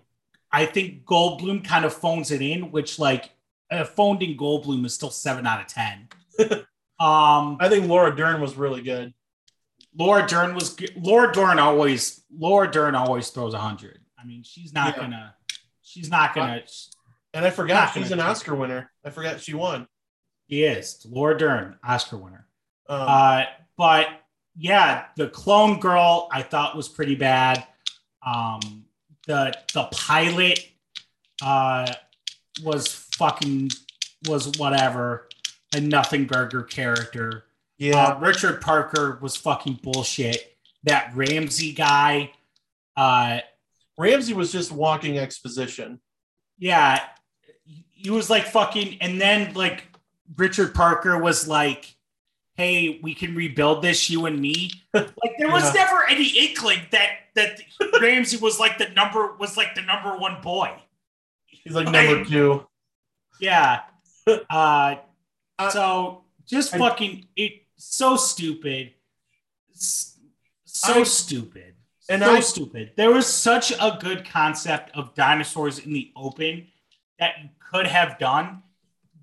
I think Goldblum kind of phones it in, which like uh, phoned in Goldblum is still seven out of ten. [laughs] um, I think Laura Dern was really good. Laura Dern was Laura Dern always Laura Dern always throws a hundred. I mean, she's not Yeah. gonna she's not gonna And I forgot she's an Oscar winner. I forgot she won. she is Laura Dern, Oscar winner. Um, Uh, but yeah, the clone girl I thought was pretty bad. Um, the the pilot uh, was fucking was whatever a nothing burger character. yeah, Uh, Richard Parker was fucking bullshit. That Ramsay guy, uh, Ramsay was just walking exposition. yeah, he- he was like fucking, and then like Richard Parker was like, "Hey, we can rebuild this, you and me." [laughs] Like there was Yeah. never any inkling that that Ramsay was like the number was like the number one boy. He's like number two. Yeah. [laughs] Uh, Uh, so just I- fucking it so stupid. So I- stupid. And so I- stupid. There was such a good concept of dinosaurs in the open that you could have done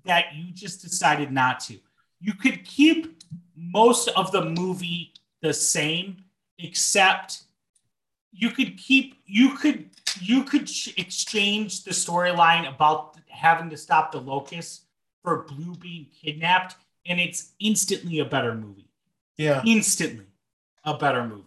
that you just decided not to. You could keep most of the movie the same, except you could keep you could you could ch- exchange the storyline about having to stop the locust for Blue being kidnapped, and it's instantly a better movie. Yeah, Instantly a better movie.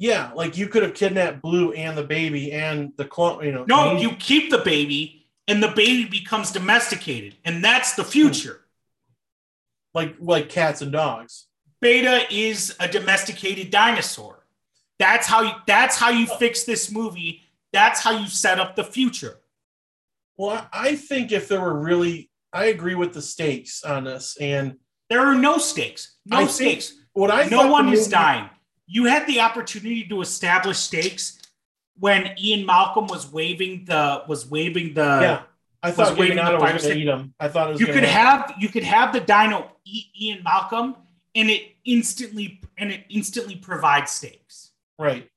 Yeah. Like you could have kidnapped Blue and the baby and the clone. You know, No, you keep the baby, and the baby becomes domesticated, and that's the future. like like cats and dogs. Beta is a domesticated dinosaur. That's how you. That's how you fix this movie. That's how you set up the future. Well, I, think if there were really, I agree with the stakes on this, and There are no stakes. No I stakes. what I no one is dying. You had the opportunity to establish stakes when Ian Malcolm was waving the was waving the. Yeah, I thought waving the was going to eat him. I thought it was. You could have you could have the dino eat Ian Malcolm, and it instantly and it instantly provides stakes. right.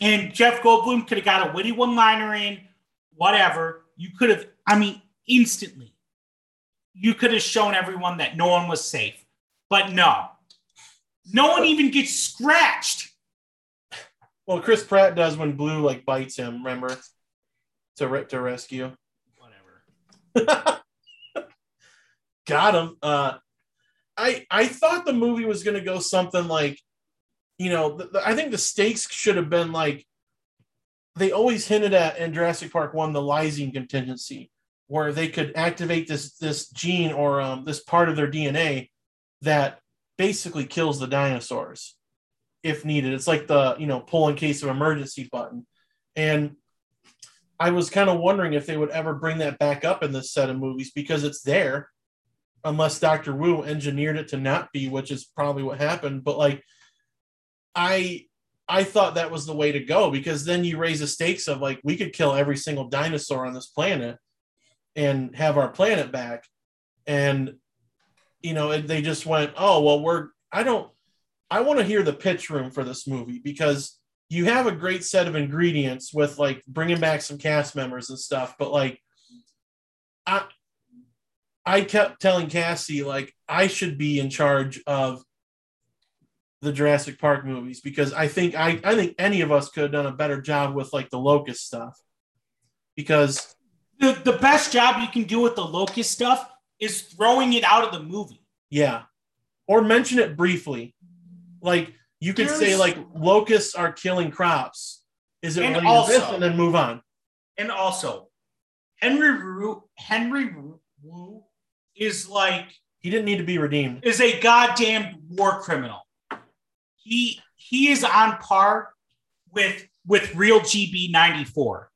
And Jeff Goldblum could have got a witty one liner in, whatever. You could have, I mean, instantly. You could have shown everyone that no one was safe. But no. No one even gets scratched. Well, Chris Pratt does when Blue like bites him. Remember to re- to rescue. Whatever. [laughs] Got him. Uh, I I thought the movie was going to go something like, you know, th- th- I think the stakes should have been like. They always hinted at in Jurassic Park one the lysine contingency, where they could activate this this gene or um, this part of their DNA that basically kills the dinosaurs if needed. It's like the you know pull in case of emergency button, and I was kind of wondering if they would ever bring that back up in this set of movies because it's there, unless Doctor Wu engineered it to not be, which is probably what happened. But like, I I thought that was the way to go because then you raise the stakes of like we could kill every single dinosaur on this planet and have our planet back, and you know they just went oh well we're I don't I want to hear the pitch room for this movie because you have a great set of ingredients with like bringing back some cast members and stuff, but like I I kept telling Cassie like I should be in charge of the Jurassic Park movies because I think I I think any of us could have done a better job with like the locust stuff. Because The, the best job you can do with the locust stuff is throwing it out of the movie. yeah. Or mention it briefly. Like you could say like locusts are killing crops. Is it And related to this? also- And then move on. And also, Henry Wu, Henry Wu is like He didn't need to be redeemed. is a goddamn war criminal. He he is on par with with real GB ninety four.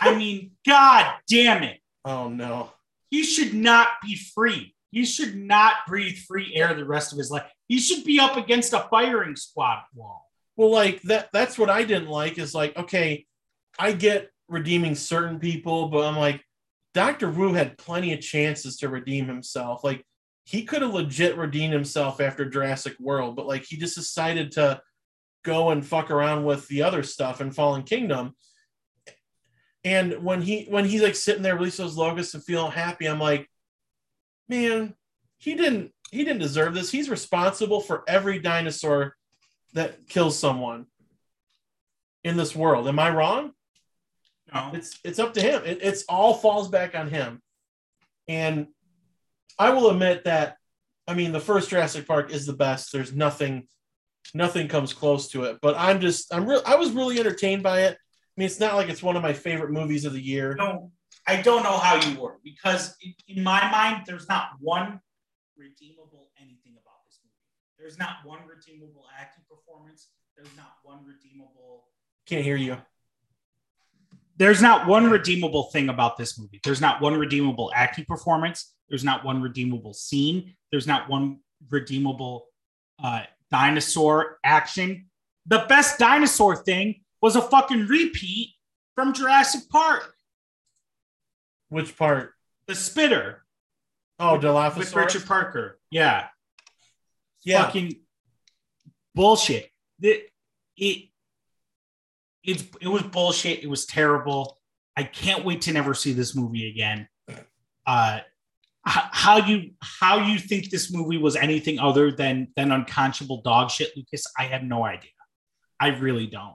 I mean, [laughs] god damn it. Oh no. He should not be free. He should not breathe free air the rest of his life. He should be up against a firing squad wall. Well, like that that's what I didn't like is like, okay, I get redeeming certain people, but I'm like, Dr. Wu had plenty of chances to redeem himself. Like he could have legit redeemed himself after Jurassic World, but like he just decided to go and fuck around with the other stuff in Fallen Kingdom. And when he when he's like sitting there releasing those logos and feeling happy, I'm like, man, he didn't he didn't deserve this. He's responsible for every dinosaur that kills someone in this world. Am I wrong? No. It's it's up to him. It, it's all falls back on him. And I will admit that I mean the first Jurassic Park is the best. There's nothing nothing comes close to it. But I'm just I'm real I was really entertained by it. I mean it's not like it's one of my favorite movies of the year. No, I don't know how you were because in, in my mind, there's not one redeemable anything about this movie. There's not one redeemable acting performance. There's not one redeemable. Can't hear you. There's not one redeemable thing about this movie. There's not one redeemable acting performance. There's not one redeemable scene. There's not one redeemable uh, dinosaur action. The best dinosaur thing was a fucking repeat from Jurassic Park. Which part? The spitter. Oh, Dilophosaurus. with Richard Parker. Yeah. Yeah. Fucking bullshit. It, it it's it was bullshit. It was terrible. I can't wait to never see this movie again. Uh how you how you think this movie was anything other than than unconscionable dog shit, Lucas? I have no idea. I really don't.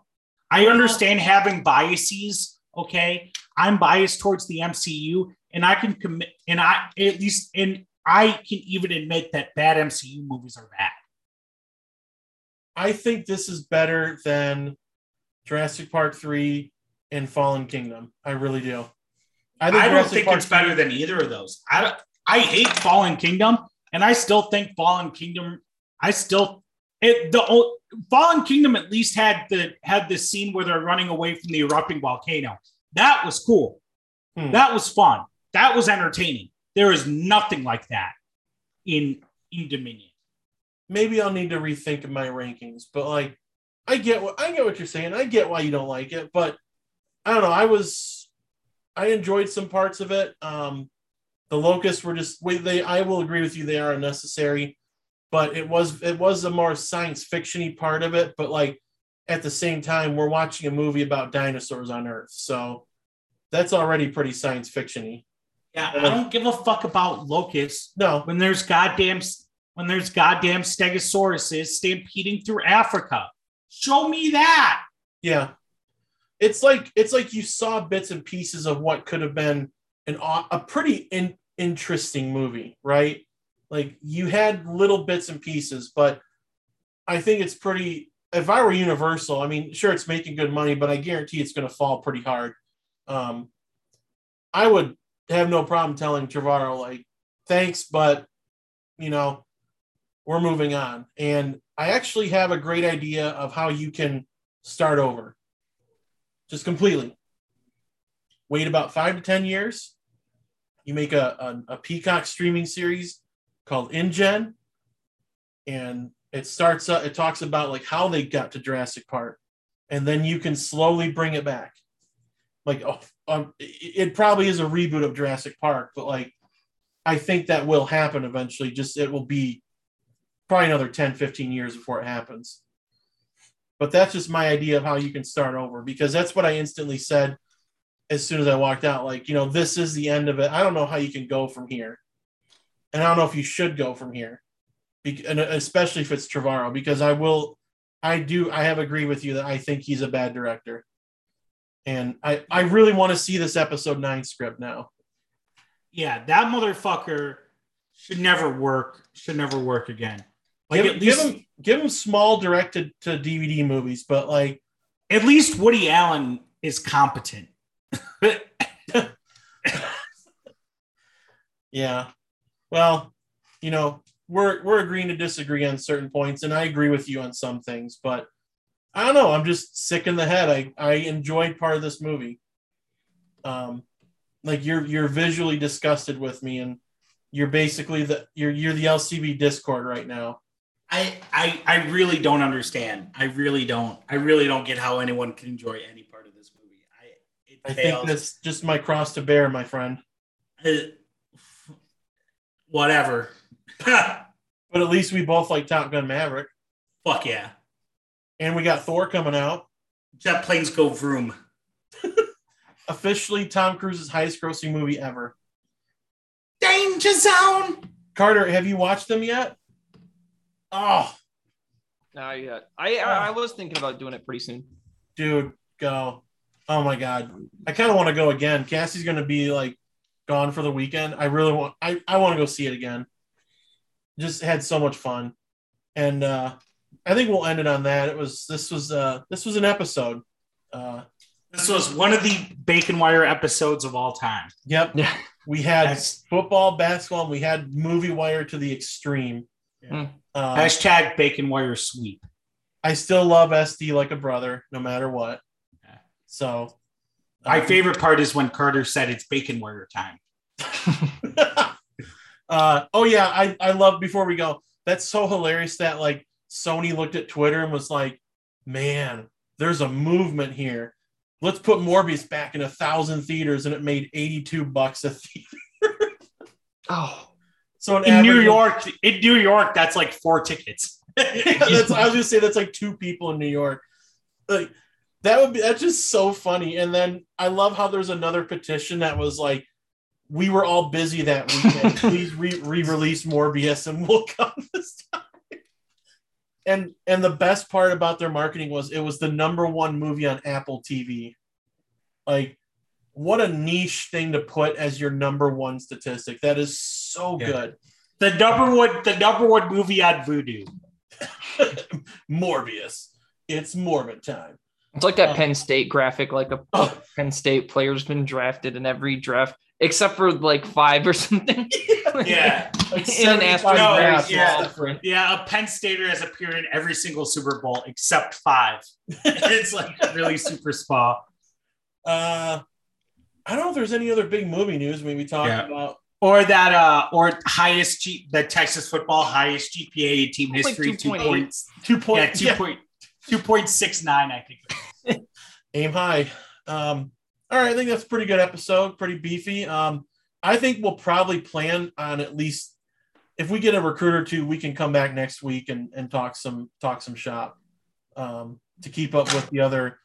I understand having biases. Okay, I'm biased towards the MCU, and I can commit, and I at least, and I can even admit that bad MCU movies are bad. I think this is better than Jurassic Park 3 and Fallen Kingdom. I really do. I, don't Jurassic think Park it's better than either of those. I don't- I hate Fallen Kingdom, and I still think Fallen Kingdom. I still it the o- Fallen Kingdom at least had the had this scene where they're running away from the erupting volcano. That was cool. Hmm. That was fun. That was entertaining. There is nothing like that in in Dominion. maybe I'll need to rethink my rankings, but like I get what I get what you're saying. I get why you don't like it, but I don't know. I was I enjoyed some parts of it. Um the locusts were just wait they I will agree with you they are unnecessary, but it was it was a more science fictiony part of it, but like at the same time we're watching a movie about dinosaurs on Earth. So that's already pretty science fictiony. Yeah, I don't give a fuck about locusts No, when there's goddamn when there's goddamn stegosauruses stampeding through Africa. Show me that. Yeah. It's like it's like you saw bits and pieces of what could have been an a pretty in, interesting movie, right? Like you had little bits and pieces, but I think it's pretty if I were Universal, I mean, sure it's making good money, but I guarantee it's going to fall pretty hard. Um I would have no problem telling Trevorrow like thanks, but you know, we're moving on. And I actually have a great idea of how you can start over. Just completely. Wait about five to 10 years. You make a, a, a Peacock streaming series called InGen. And it starts up, it talks about like how they got to Jurassic Park. And then you can slowly bring it back. Like, oh, um, it, it probably is a reboot of Jurassic Park, but like, I think that will happen eventually. Just it will be probably another 10, 15 years before it happens. But that's just my idea of how you can start over because that's what I instantly said as soon as I walked out. Like, you know, this is the end of it. I don't know how you can go from here. And I don't know if you should go from here, Be- and uh, especially if it's Trevorrow, because I will, I do, I have agreed with you that I think he's a bad director. And I, I really want to see this episode nine script now. Yeah, that motherfucker should never work. Should never work again. Like give, at give least, him give him small directed to DVD movies, but like at least Woody Allen is competent. [laughs] yeah. Well, you know, we're we're agreeing to disagree on certain points, and I agree with you on some things, but I don't know. I'm just sick in the head. I I enjoyed part of this movie. Um, like you're you're visually disgusted with me, and you're basically the you're you're the LCB Discord right now. I, I I really don't understand. I really don't. I really don't get how anyone can enjoy any part of this movie. I it I fails. think that's just my cross to bear, my friend. Uh, whatever. [laughs] But at least we both like Top Gun Maverick, Fuck yeah. and we got Thor coming out. Jet planes go vroom. [laughs] Officially, Tom Cruise's highest grossing movie ever. Danger zone. Carter, have you watched them yet? Oh, Not yet. I, I I was thinking about doing it pretty soon. dude, go. Oh my god. I kind of want to go again. Cassie's going to be like gone for the weekend. I really want I I want to go see it again. Just had so much fun. And uh I think we'll end it on that. It was this was uh this was an episode. Uh This was one of the Bacon Wire episodes of all time. yep. Yeah. We had That's- football, basketball, and we had movie wire to the extreme. Yeah. Uh, Hashtag Bacon Wire sweep. I still love SD like a brother, no matter what. Yeah. So, My favorite part is when Carter said it's Bacon warrior time. [laughs] uh, oh yeah, I I love. Before we go, that's so hilarious that like Sony looked at Twitter and was like, "Man, there's a movement here. Let's put Morbius back in a thousand theaters," and it made eighty two bucks a theater. Oh, [laughs] So an In New average- York, in New York, that's like four tickets. [laughs] that's, I was gonna say that's like two people in New York. Like that would be that's just so funny. And then I love how there's another petition that was like, "We were all busy that weekend. [laughs] Please re- re-release Morbius, and [laughs] we'll come this time." And and the best part about their marketing was it was the number one movie on Apple TV. Like, what a niche thing to put as your number one statistic. That is so Yeah. good. the number one, the number one movie on Vudu. [laughs] Morbius. It's Morbid time. It's like that Oh. Penn State graphic. Like a Oh. Penn State player's been drafted in every draft except for like five or [laughs] something. [laughs] Yeah, Like In an 75 asterisk, drafts, yeah. it's yeah. A Penn Stater has appeared in every single Super Bowl except five. [laughs] it's like really super small. Uh, I don't know if there's any other big movie news. I mean, we talked Yeah. about. Or that, uh, or highest G, the Texas football highest GPA in team Like history, two 2.8. points. Two point, Yeah, two point two point six nine. I think. [laughs] aim high. Um, all right, I think that's a pretty good episode, pretty beefy. Um, I think we'll probably plan on at least if we get a recruit or two, we can come back next week and, and talk some talk some shop um, to keep up with the other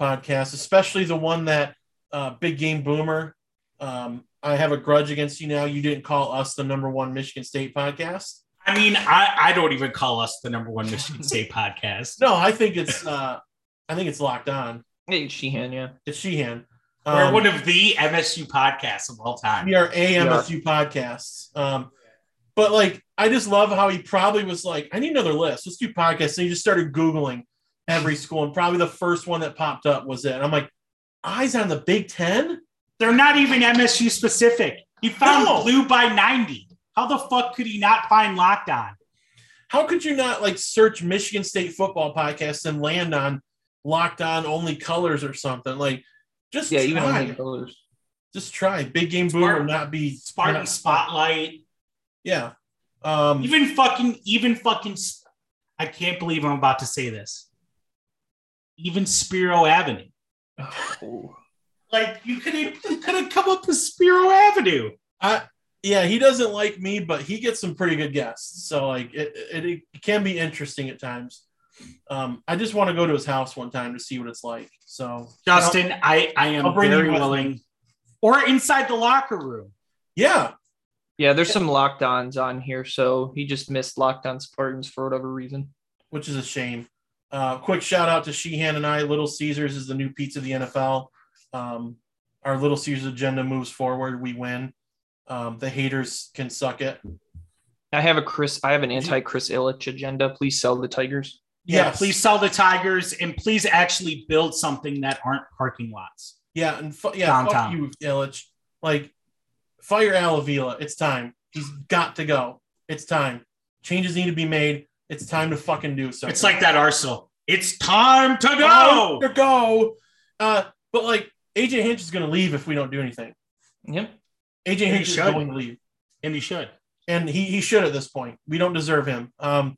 podcasts, especially the one that uh, Big Game Boomer. Um, I have a grudge against you now. You didn't call us the number one Michigan State podcast. I mean, I, I don't even call us the number one Michigan State [laughs] podcast. No, I think it's uh, I think it's locked on. hey, Sheehan, yeah. It's Sheehan. We're Um, one of the MSU podcasts of all time. we are a MSU podcasts. Um, but like, I just love how he probably was like, I need another list. Let's do podcasts. And he just started Googling every school. And probably the first one that popped up was it. And I'm like, eyes on the Big Ten? They're not even MSU specific. He found No. blue by 90. How the fuck could he not find locked on? How could you not like search Michigan State football podcast and land on locked on only colors or something? Like, just Yeah, even try. on the colors. just try. Big Game Boomer Spartan- not be Spartan not- Spotlight. Yeah. Um, Even fucking, even fucking, I can't believe I'm about to say this. Even Spiro Avenue. Oh. [sighs] Like you could have, you could have come up with Spiro Avenue. I Yeah, he doesn't like me, but he gets some pretty good guests. So like it, it, it can be interesting at times. Um, I just want to go to his house one time to see what it's like. So Justin, I, I am I'll bring you very willing. Or inside the locker room. yeah, Yeah, there's some lockdowns on here, so he just missed Locked On Spartans for whatever reason. which is a shame. Uh, quick shout out to Sheehan and I. Little Caesars is the new pizza of the NFL. Um, our Little Caesars agenda moves forward. We win. Um, the haters can suck it. I have a Chris. I have an anti Chris Ilitch agenda. Please sell the Tigers. Yeah, Yes. please sell the Tigers and please actually build something that aren't parking lots. Yeah, and fu- yeah, Downtown. fuck you, Illich. Like, fire Al Avila. It's time. He's got to go. It's time. Changes need to be made. It's time to fucking do something. It's like that Arsenal. It's time to Time go. to go. Uh, but like AJ Hinch is going to leave if we don't do anything. Yep. AJ Hinch is should. going to leave. And he should. and he, he should at this point. We don't deserve him. Um,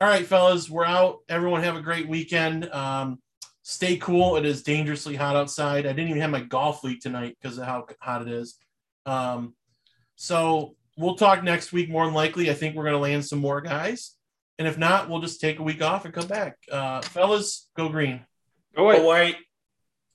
all right, fellas, we're out. Everyone have a great weekend. Um, stay cool. It is dangerously hot outside. I didn't even have my golf league tonight because of how hot it is. Um, so we'll talk next week more than likely. I think we're going to land some more guys. And if not, we'll just take a week off and come back. Uh, fellas, go green. Oh Oh, wait.